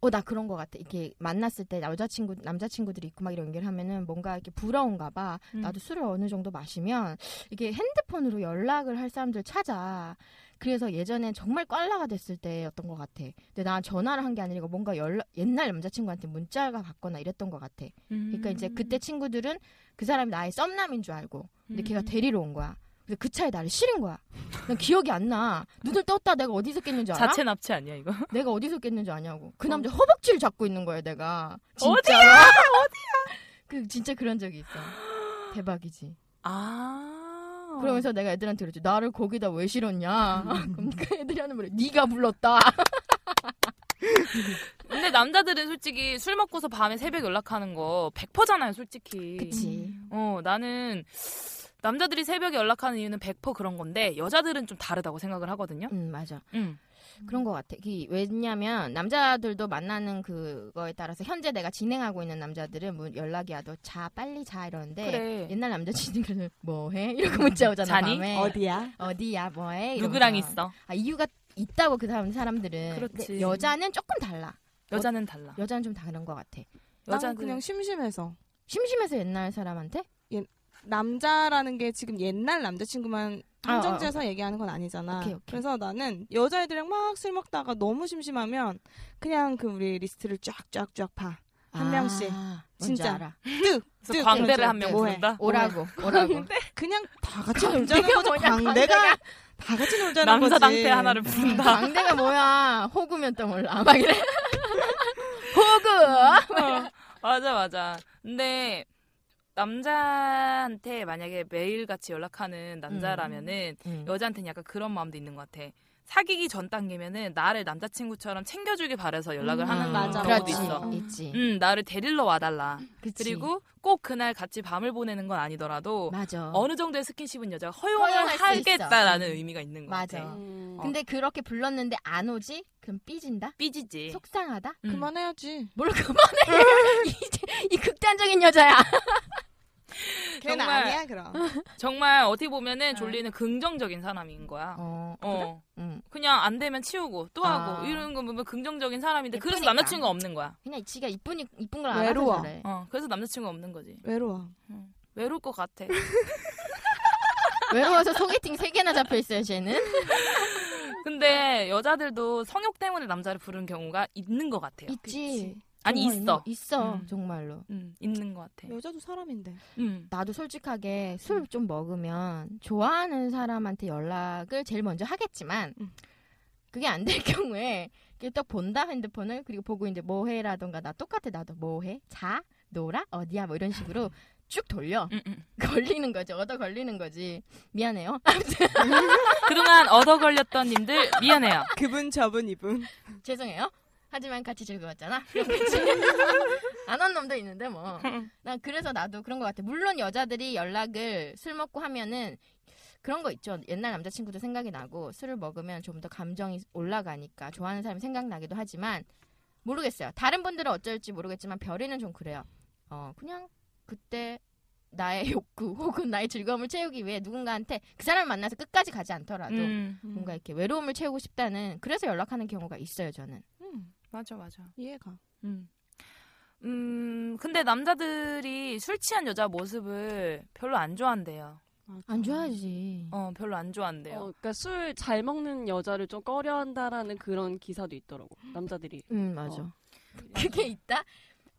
어, 나 그런 거 같아. 이렇게 만났을 때 여자친구, 남자친구들이 있고 막 이런 얘기를 하면은 뭔가 이렇게 부러운가 봐. 음. 나도 술을 어느 정도 마시면 이게 핸드폰으로 연락을 할 사람들 찾아. 그래서 예전엔 정말 꽐라가 됐을 때였던 것 같아. 근데 난 전화를 한 게 아니라 뭔가 연락, 옛날 남자친구한테 문자가 갔거나 이랬던 것 같아. 그러니까 이제 그때 친구들은 그 사람이 나의 썸남인 줄 알고. 근데 걔가 음. 데리러 온 거야. 근데 그 차에 나를 실은 거야. 난 기억이 안 나. 눈을 떴다 내가 어디서 깼는지 알아? 자체 납치 아니야, 이거? 내가 어디서 깼는지 아냐고. 그 남자 허벅지를 잡고 있는 거야, 내가. 어디야? 어디야? 그 진짜 그런 적이 있어. 대박이지. 아. 그러면서 내가 애들한테 그랬지. 나를 거기다 왜 실었냐? 그럼 그 애들이 하는 말이 네가 불렀다. 근데 남자들은 솔직히 술 먹고서 밤에 새벽 연락하는 거 100%잖아요, 솔직히. 그치. 어, 나는 남자들이 새벽에 연락하는 이유는 100% 그런 건데 여자들은 좀 다르다고 생각을 하거든요. 응, 맞아. 음. 그런 것 같아. 이- 왜냐면 남자들도 만나는 그거에 따라서 현재 내가 진행하고 있는 남자들은 뭐 연락이 와도 자 빨리 자 이러는데 그래. 옛날 남자친구들은 뭐해 이러고 문자 오잖아 자니? 밤에 어디야? 어디야 뭐해 누구랑. 있어? 아 이유가 있다고 그 사람 사람들은 그렇지. 여자는 조금 달라. 여자는 달라. 여자는 좀 다른 것 같아. 난 여자는 그냥 심심해서. 심심해서 옛날 사람한테 남자라는 게 지금 옛날 남자친구만 아, 한정지어서 얘기하는 건 아니잖아. 오케이, 오케이. 그래서 나는 여자애들이랑 막 술 먹다가 너무 심심하면 그냥 그 우리 리스트를 쫙쫙쫙 봐. 한 명씩. 아, 뭔지 진짜. 알아. 뚝! 그래서 뚝! 광대를 그러지. 한명 뭐해? 부른다. 오라고 오라고. 그냥 다 같이 놀자는 광대가 거죠. 광대가 다 같이 놀자는 남자 거지. 광대 하나를 부른다. 광대가 뭐야? 호구면 또 몰라. 막 이래. 호구. 어, 맞아 맞아. 근데 남자한테 만약에 매일같이 연락하는 남자라면은 음. 여자한테는 약간 그런 마음도 있는 것 같아. 사귀기 전 단계면은 나를 남자친구처럼 챙겨주길 바라서 연락을 음, 하는 맞아, 경우도. 있어. 있지. 음, 나를 데리러 와달라. 그치. 그리고 꼭 그날 같이 밤을 보내는 건 아니더라도 맞아. 어느 정도의 스킨십은 여자가 허용을 하겠다라는. 의미가 있는 것 맞아. 같아. 음. 근데 그렇게 불렀는데 안 오지? 그럼 삐진다? 삐지지. 속상하다? 음. 그만해야지. 뭘 그만해. 이제 이 극단적인 여자야. 정말. 아니야 그럼. 정말 어떻게 보면은 졸리는 긍정적인 사람인 거야. 어. 어. 응. 그냥 안 되면 치우고 또 아. 하고 이런 거 보면 긍정적인 사람인데 그래서 예쁘니까. 남자친구가 없는 거야. 그냥 지가 이쁘니 이쁜 걸 알아서 외로워. 저래. 어, 그래서 남자친구가 없는 거지. 외로워. 외로울 것 같아. 외로워서 소개팅 세 개나 잡혀 있어요, 쟤는. 근데 여자들도 성욕 때문에 남자를 부르는 경우가 있는 것 같아요. 있지. 아니 있어. 거- 있어. 음. 정말로. 음, 있는 것 같아. 여자도 사람인데. 음. 나도 솔직하게 술 좀 먹으면 좋아하는 사람한테 연락을 제일 먼저 하겠지만 음. 그게 안 될 경우에 이렇게 딱 본다 핸드폰을 그리고 보고 이제 뭐해라던가 나 똑같아 나도 뭐해 자 놀아 어디야 뭐 이런 식으로 쭉 돌려 음, 음. 걸리는 거지 얻어 걸리는 거지 미안해요 그동안 얻어 걸렸던 님들 미안해요. 그분 저분 이분. 죄송해요 하지만 같이 즐거웠잖아. 안 한 놈도 있는데 뭐. 난 그래서 나도 그런 것 같아. 물론 여자들이 연락을 술 먹고 하면은 그런 거 있죠. 옛날 남자친구도 생각이 나고 술을 먹으면 좀 더 감정이 올라가니까 좋아하는 사람이 생각나기도 하지만 모르겠어요. 다른 분들은 어쩔지 모르겠지만 별이는 좀 그래요. 어 그냥 그때 나의 욕구 혹은 나의 즐거움을 채우기 위해 누군가한테 그 사람을 만나서 끝까지 가지 않더라도 음, 뭔가 이렇게 외로움을 채우고 싶다는 그래서 연락하는 경우가 있어요 저는. 음, 맞아 맞아. 이해가. 음. 음, 근데 남자들이 술 취한 여자 모습을 별로 안 좋아한대요. 안 좋아하지 어, 별로 안 좋아한대요. 어, 그러니까 술 잘 먹는 여자를 좀 꺼려한다라는 그런 기사도 있더라고. 남자들이. 응 맞아 어. 그게 있다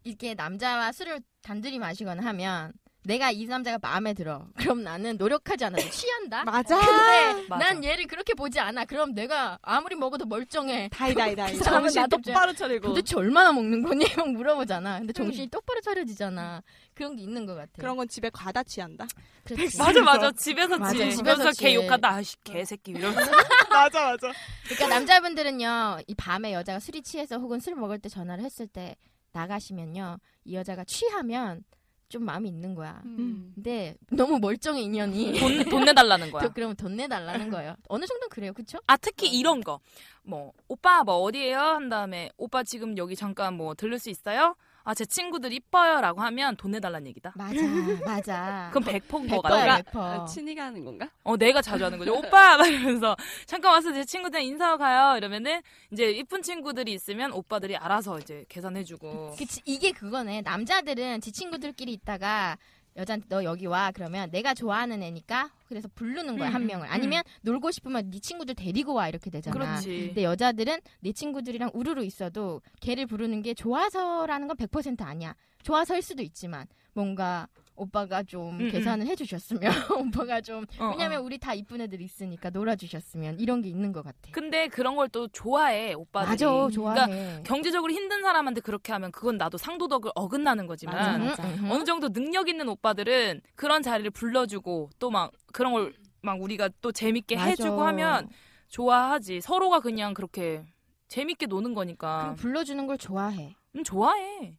이렇게 남자와 술을 단둘이 마시거나 하면 내가 이 남자가 마음에 들어 그럼 나는 노력하지 않아도 취한다 맞아. 근데 맞아. 난 얘를 그렇게 보지 않아 그럼 내가 아무리 먹어도 멀쩡해 다이 다이 다이. 그 사람은 정신 나도 똑바로 차리고. 도대체 얼마나 먹는 거니? 막 물어보잖아. 근데 정신이 똑바로 차려지잖아. 그런 게 있는 것 같아. 그런 건 집에 과다 취한다. 그렇지. 맞아 맞아 집에서 맞아. 집에서 집에서 걔 취해. 욕하다 아씨 개새끼 이러면서 맞아 맞아. 그러니까 남자분들은요, 이 밤에 여자가 술이 취해서 혹은 술 먹을 때 전화를 했을 때 나가시면요, 이 여자가 취하면 좀 마음이 있는 거야. 음. 근데 너무 멀쩡해 인연이. 돈, 돈 내달라는 거야. 저 그러면 돈 내달라는 거예요. 어느 정도 그래요, 그쵸? 아 특히 이런 거. 뭐 오빠 뭐 어디에요? 한 다음에 오빠 지금 여기 잠깐 뭐 들를 수 있어요? 아 제 친구들 이뻐요라고 하면 돈 내달라는 얘기다. 맞아, 맞아. 그럼 100%인 거 같아. 백퍼. 아, 친이가 하는 건가? 어 내가 자주 하는 거죠. 오빠 막 이러면서 잠깐 와서 제 친구들 인사하고 가요. 이러면은 이제 이쁜 친구들이 있으면 오빠들이 알아서 이제 계산해주고. 그치, 이게 그거네. 남자들은 지 친구들끼리 있다가 여자한테 너 여기 와 그러면 내가 좋아하는 애니까 그래서 부르는 거야 음, 한 음, 명을 아니면 놀고 싶으면 네 친구들 데리고 와 이렇게 되잖아. 그렇지. 근데 여자들은 네 친구들이랑 우르르 있어도 걔를 부르는 게 좋아서라는 건 100% 아니야. 좋아서일 수도 있지만 뭔가 오빠가 좀 음, 음. 계산을 해주셨으면 오빠가 좀 어, 왜냐면 어. 우리 다 이쁜 애들 있으니까 놀아주셨으면 이런 게 있는 것 같아. 근데 그런 걸 또 좋아해 오빠들이. 맞아, 좋아해. 그러니까 경제적으로 힘든 사람한테 그렇게 하면 그건 나도 상도덕을 어긋나는 거지만 맞아, 음, 맞아. 음, 음. 어느 정도 능력 있는 오빠들은 그런 자리를 불러주고 또 막 그런 걸 막 우리가 또 재밌게 맞아. 해주고 하면 좋아하지. 서로가 그냥 그렇게 재밌게 노는 거니까. 불러주는 걸 좋아해. 음, 좋아해.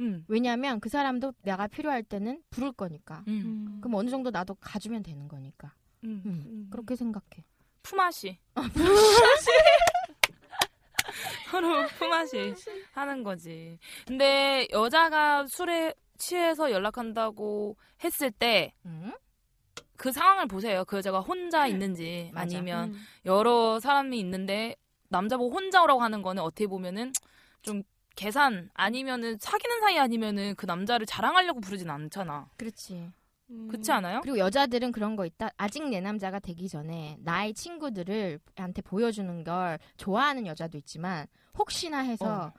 음. 왜냐면 그 사람도 내가 필요할 때는 부를 거니까. 음. 그럼 어느 정도 나도 가주면 되는 거니까. 음. 음, 음. 그렇게 생각해. 품앗이. 서로 품앗이 하는 거지. 근데 여자가 술에 취해서 연락한다고 했을 때그 응? 상황을 보세요. 그 여자가 혼자 있는지. 아니면 음. 여러 사람이 있는데 남자 보고 혼자 오라고 하는 거는 어떻게 보면은 좀 계산 아니면은 사귀는 사이 아니면은 그 남자를 자랑하려고 부르진 않잖아. 그렇지. 그렇지 않아요? 그리고 여자들은 그런 거 있다. 아직 내 남자가 되기 전에 나의 친구들을 한테 보여주는 걸 좋아하는 여자도 있지만 혹시나 해서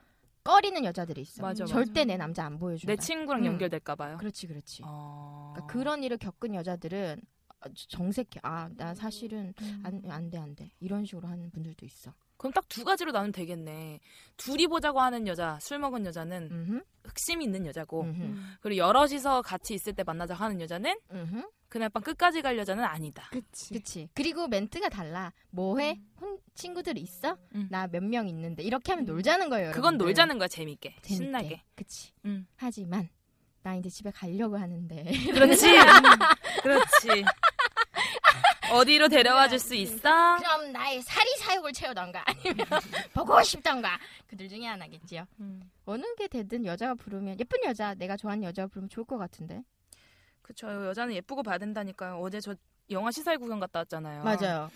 꺼리는 여자들이 있어. 어. 맞아, 절대 내 남자 안 보여준다. 내 친구랑 음. 연결될까 봐요. 그렇지, 그렇지. 어... 그러니까 그런 일을 겪은 여자들은 정색해. 아, 나 사실은 안, 안 돼, 안 돼. 이런 식으로 하는 분들도 있어. 그럼 딱 두 가지로 나누면 되겠네. 둘이 보자고 하는 여자, 술 먹은 여자는 음흠, 흑심이 있는 여자고, 음흠, 그리고 여럿이서 같이 있을 때 만나자 하는 여자는 음흠. 그날 밤 끝까지 갈 여자는 아니다. 그치. 그치. 그리고 멘트가 달라. 뭐해? 혼, 친구들 있어? 음. 나몇 명 있는데. 이렇게 하면 놀자는 거예요. 그건 여러분들. 놀자는 거야 재밌게, 재밌게. 신나게. 그치. 음. 하지만 나 이제 집에 가려고 하는데. 그렇지, 그렇지. 어디로 데려와 줄 수 있어? 그럼 나의 사리 사욕을 채우던가 아니면 보고 싶던가 그들 중에 하나겠지요. 음. 어느 게 되든 여자가 부르면 예쁜 여자 내가 좋아하는 여자가 부르면 좋을 것 같은데. 그쵸. 여자는 예쁘고 봐야 된다니까요. 어제 저 영화 시사회 구경 갔다 왔잖아요. 맞아요.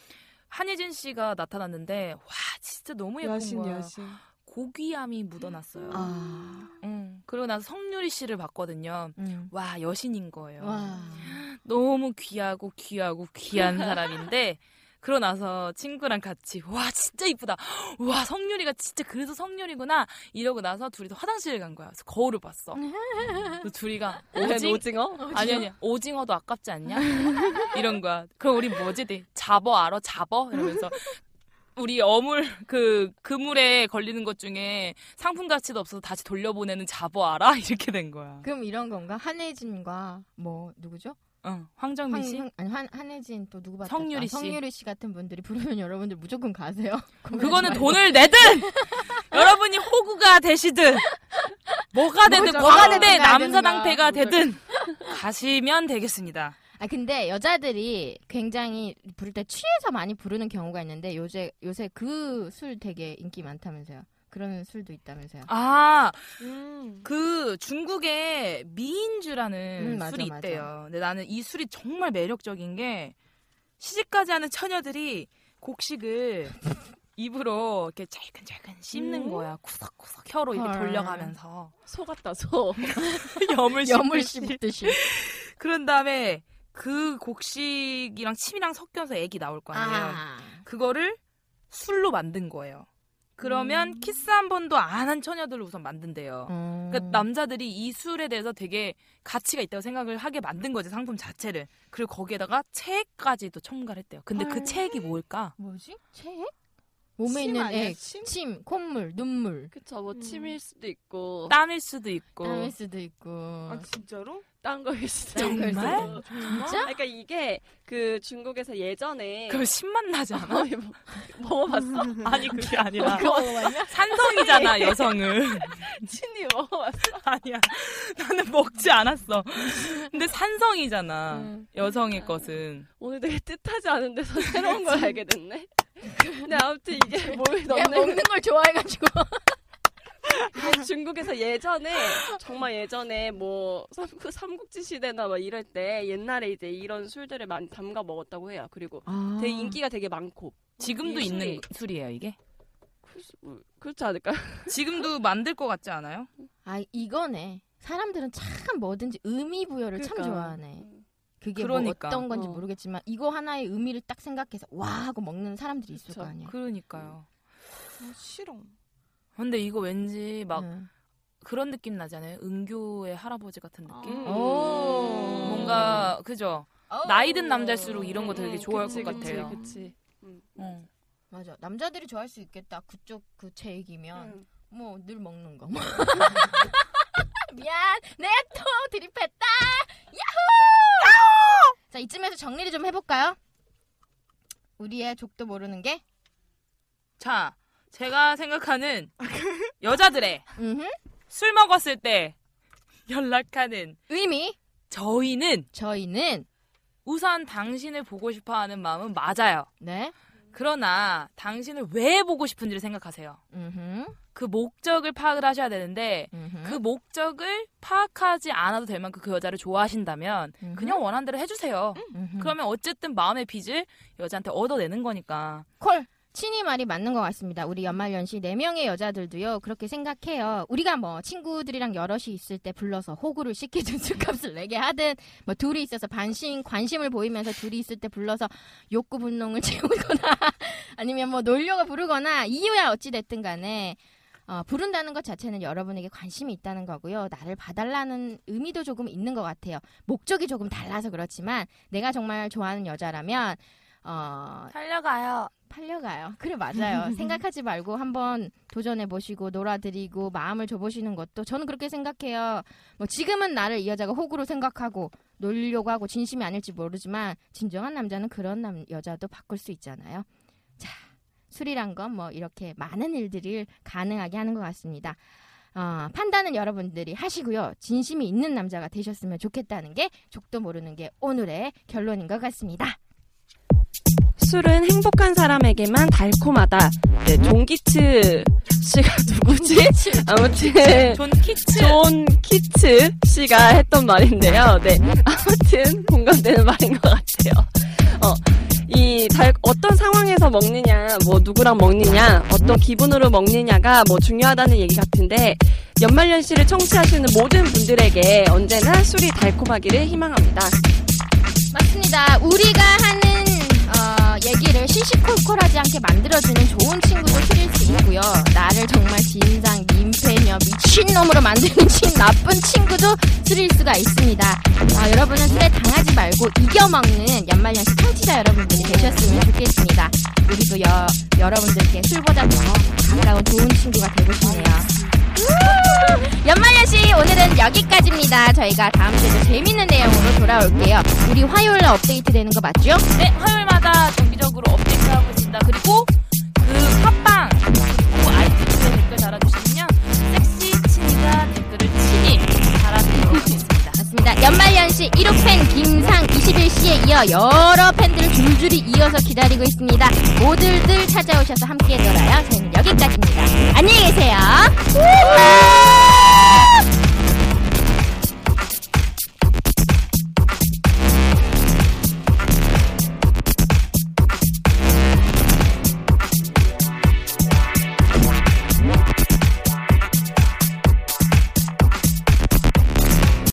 한예진 씨가 나타났는데 와 진짜 너무 예쁜 여신 거야. 여신. 고귀함이 묻어났어요. 아. 응. 그리고 나서 성유리 씨를 봤거든요. 음. 와 여신인 거예요. 와. 너무 귀하고 귀하고 귀한 사람인데 그러고 나서 친구랑 같이 와 진짜 이쁘다. 와 성유리가 진짜 그래서 성유리구나 이러고 나서 둘이서 화장실을 간 거야. 그래서 거울을 봤어. 그래서 둘이가 오징 오징어? 아니 아니 오징어도 아깝지 않냐? 이런 거야. 그럼 우리 뭐지? 네, 잡어 알아? 잡어? 이러면서 우리 어물 그 그물에 걸리는 것 중에 상품 가치도 없어서 다시 돌려보내는 잡어 알아? 이렇게 된 거야. 그럼 이런 건가? 한혜진과 뭐 누구죠? 응, 황정민 씨. 황, 아니 한, 한혜진 또 누구 봤다? 성유리 씨. 성유리 씨 같은 분들이 부르면 여러분들 무조건 가세요. 그거는 돈을 내든 여러분이 호구가 되시든 뭐가 되든? 뭐가 되든 남사당패가 되는가. 되든 가시면 되겠습니다. 아 근데 여자들이 굉장히 부를 때 취해서 많이 부르는 경우가 있는데 요새 요새 그 술 되게 인기 많다면서요. 그런 술도 있다면서요. 아, 음. 그 중국에 미인주라는 음, 맞아, 술이 맞아. 있대요. 근데 나는 이 술이 정말 매력적인 게 시집까지 하는 처녀들이 곡식을 입으로 이렇게 잘근잘근 씹는 음. 거야. 구석구석 혀로 이렇게 헐. 돌려가면서 소 같다 소. 염을 염을 씹듯이. 씹듯이. 그런 다음에 그 곡식이랑 침이랑 섞여서 애기 나올 거 아니에요. 아. 그거를 술로 만든 거예요. 그러면 음. 키스 한 번도 안 한 처녀들을 우선 만든대요. 음. 그러니까 남자들이 이 술에 대해서 되게 가치가 있다고 생각을 하게 만든 거지 상품 자체를. 그리고 거기에다가 체까지도 첨가를 했대요. 근데 그 헐. 체액이 뭘까? 뭐지? 체액? 몸에 침 있는 아니야, 액, 침? 침, 콧물, 눈물, 그쵸 뭐 침일 수도 있고 땀일 수도 있고. 땀일 수도 있고. 아 진짜로? 딴 거일 수도 정말? 진짜? 그러니까 이게 그 중국에서 예전에 그럼 신맛 나지 않아? 어이, 뭐, 먹어봤어? 아니 그게 아니라 그거? 산성이잖아 여성은. 친이 먹어봤어? 아니야. 나는 먹지 않았어. 근데 산성이잖아. 음. 여성의 것은. 오늘 되게 뜻하지 않은 데서 새로운 걸 알게 됐네. 근데 아무튼 이게 뭘 내가 넣는 먹는 걸 좋아해가지고. 중국에서 예전에 정말 예전에 뭐 삼국, 삼국지 시대나 막 이럴 때 옛날에 이제 이런 술들을 많이 담가 먹었다고 해요. 그리고 아. 되게 인기가 되게 많고 지금도 이 있는 술이- 술이에요 이게? 그렇지, 뭐, 그렇지 않을까요? 지금도 만들 것 같지 않아요? 아 이거네. 사람들은 참 뭐든지 의미 부여를 참 그러니까. 좋아하네. 그게 그러니까. 뭐 어떤 건지 어. 모르겠지만 이거 하나의 의미를 딱 생각해서 와 하고 먹는 사람들이 있을 그쵸. 거 아니야. 그러니까요. 아, 싫어. 근데 이거 왠지 막 응. 그런 느낌 나잖아요. 은교의 할아버지 같은 느낌. 음. 오. 뭔가 그죠. 나이 든 남자일수록 이런 거 되게 음, 좋아할 그치, 것 그치, 같아요. 그치. 음. 어. 맞아. 남자들이 좋아할 수 있겠다. 그쪽 그 체액이면 음. 뭐늘 먹는 거. 미안. 내가 또 드립했다. 야호! 자 이쯤에서 정리를 좀 해볼까요? 우리의 족도 모르는 게. 자, 제가 생각하는 여자들의 음흠. 술 먹었을 때 연락하는 의미. 저희는 저희는 우선 당신을 보고 싶어 하는 마음은 맞아요. 네. 그러나 당신을 왜 보고 싶은지를 생각하세요. 음흠. 그 목적을 파악을 하셔야 되는데 음흠. 그 목적을 파악하지 않아도 될 만큼 그 여자를 좋아하신다면 음흠. 그냥 원하는 대로 해주세요. 음흠. 그러면 어쨌든 마음의 빚을 여자한테 얻어내는 거니까. 콜. 친이 말이 맞는 것 같습니다. 우리 연말연시 네명의 여자들도요, 그렇게 생각해요. 우리가 뭐, 친구들이랑 여럿이 있을 때 불러서 호구를 시키든 술값을 내게 하든, 뭐, 둘이 있어서 반신, 관심을 보이면서 둘이 있을 때 불러서 욕구 분농을 채우거나, 아니면 뭐, 놀려고 부르거나, 이유야 어찌됐든 간에, 어, 부른다는 것 자체는 여러분에게 관심이 있다는 거고요. 나를 봐달라는 의미도 조금 있는 것 같아요. 목적이 조금 달라서 그렇지만, 내가 정말 좋아하는 여자라면, 어, 살려가요. 팔려가요. 그래 맞아요. 생각하지 말고 한번 도전해 보시고 놀아드리고 마음을 줘보시는 것도 저는 그렇게 생각해요. 뭐 지금은 나를 이 여자가 호구로 생각하고 놀려고 하고 진심이 아닐지 모르지만 진정한 남자는 그런 남 여자도 바꿀 수 있잖아요. 자 술이란 건 뭐 이렇게 많은 일들을 가능하게 하는 것 같습니다. 어, 판단은 여러분들이 하시고요. 진심이 있는 남자가 되셨으면 좋겠다는 게 좆도 모르는 게 오늘의 결론인 것 같습니다. 술은 행복한 사람에게만 달콤하다. 네, 존 키츠 씨가 누구지? 아무튼 존 키츠. 존 키츠 씨가 했던 말인데요. 네, 아무튼 공감되는 말인 것 같아요. 어, 이 달, 어떤 상황에서 먹느냐, 뭐 누구랑 먹느냐, 어떤 기분으로 먹느냐가 뭐 중요하다는 얘기 같은데 연말연시를 청취하시는 모든 분들에게 언제나 술이 달콤하기를 희망합니다. 맞습니다. 우리가 하는 어, 얘기를 시시콜콜하지 않게 만들어주는 좋은 친구도 틀릴 수 있고요. 나를 정말 진상, 민폐녀, 미친놈으로 만드는 친 나쁜 친구도 틀릴 수가 있습니다. 아, 여러분은 술에 당하지 말고 이겨먹는 연말연시 청취자 여러분들이 되셨으면 좋겠습니다. 우리도 여, 여러분들께 술보다 더 가까운 좋은 친구가 되고 싶네요. 연말연시 오늘은 여기까지입니다. 저희가 다음 주에도 재밌는 내용으로 돌아올게요. 우리 화요일날 업데이트 되는 거 맞죠? 네, 화요일마다 정기적으로 업데이트하고 있습니다. 그리고 그 팟빵 있습니다. 연말연시 1호 팬 김상 21씨에 이어 여러 팬들을 줄줄이 이어서 기다리고 있습니다. 모두들 찾아오셔서 함께 놀아요. 저희는 여기까지입니다. 안녕히 계세요.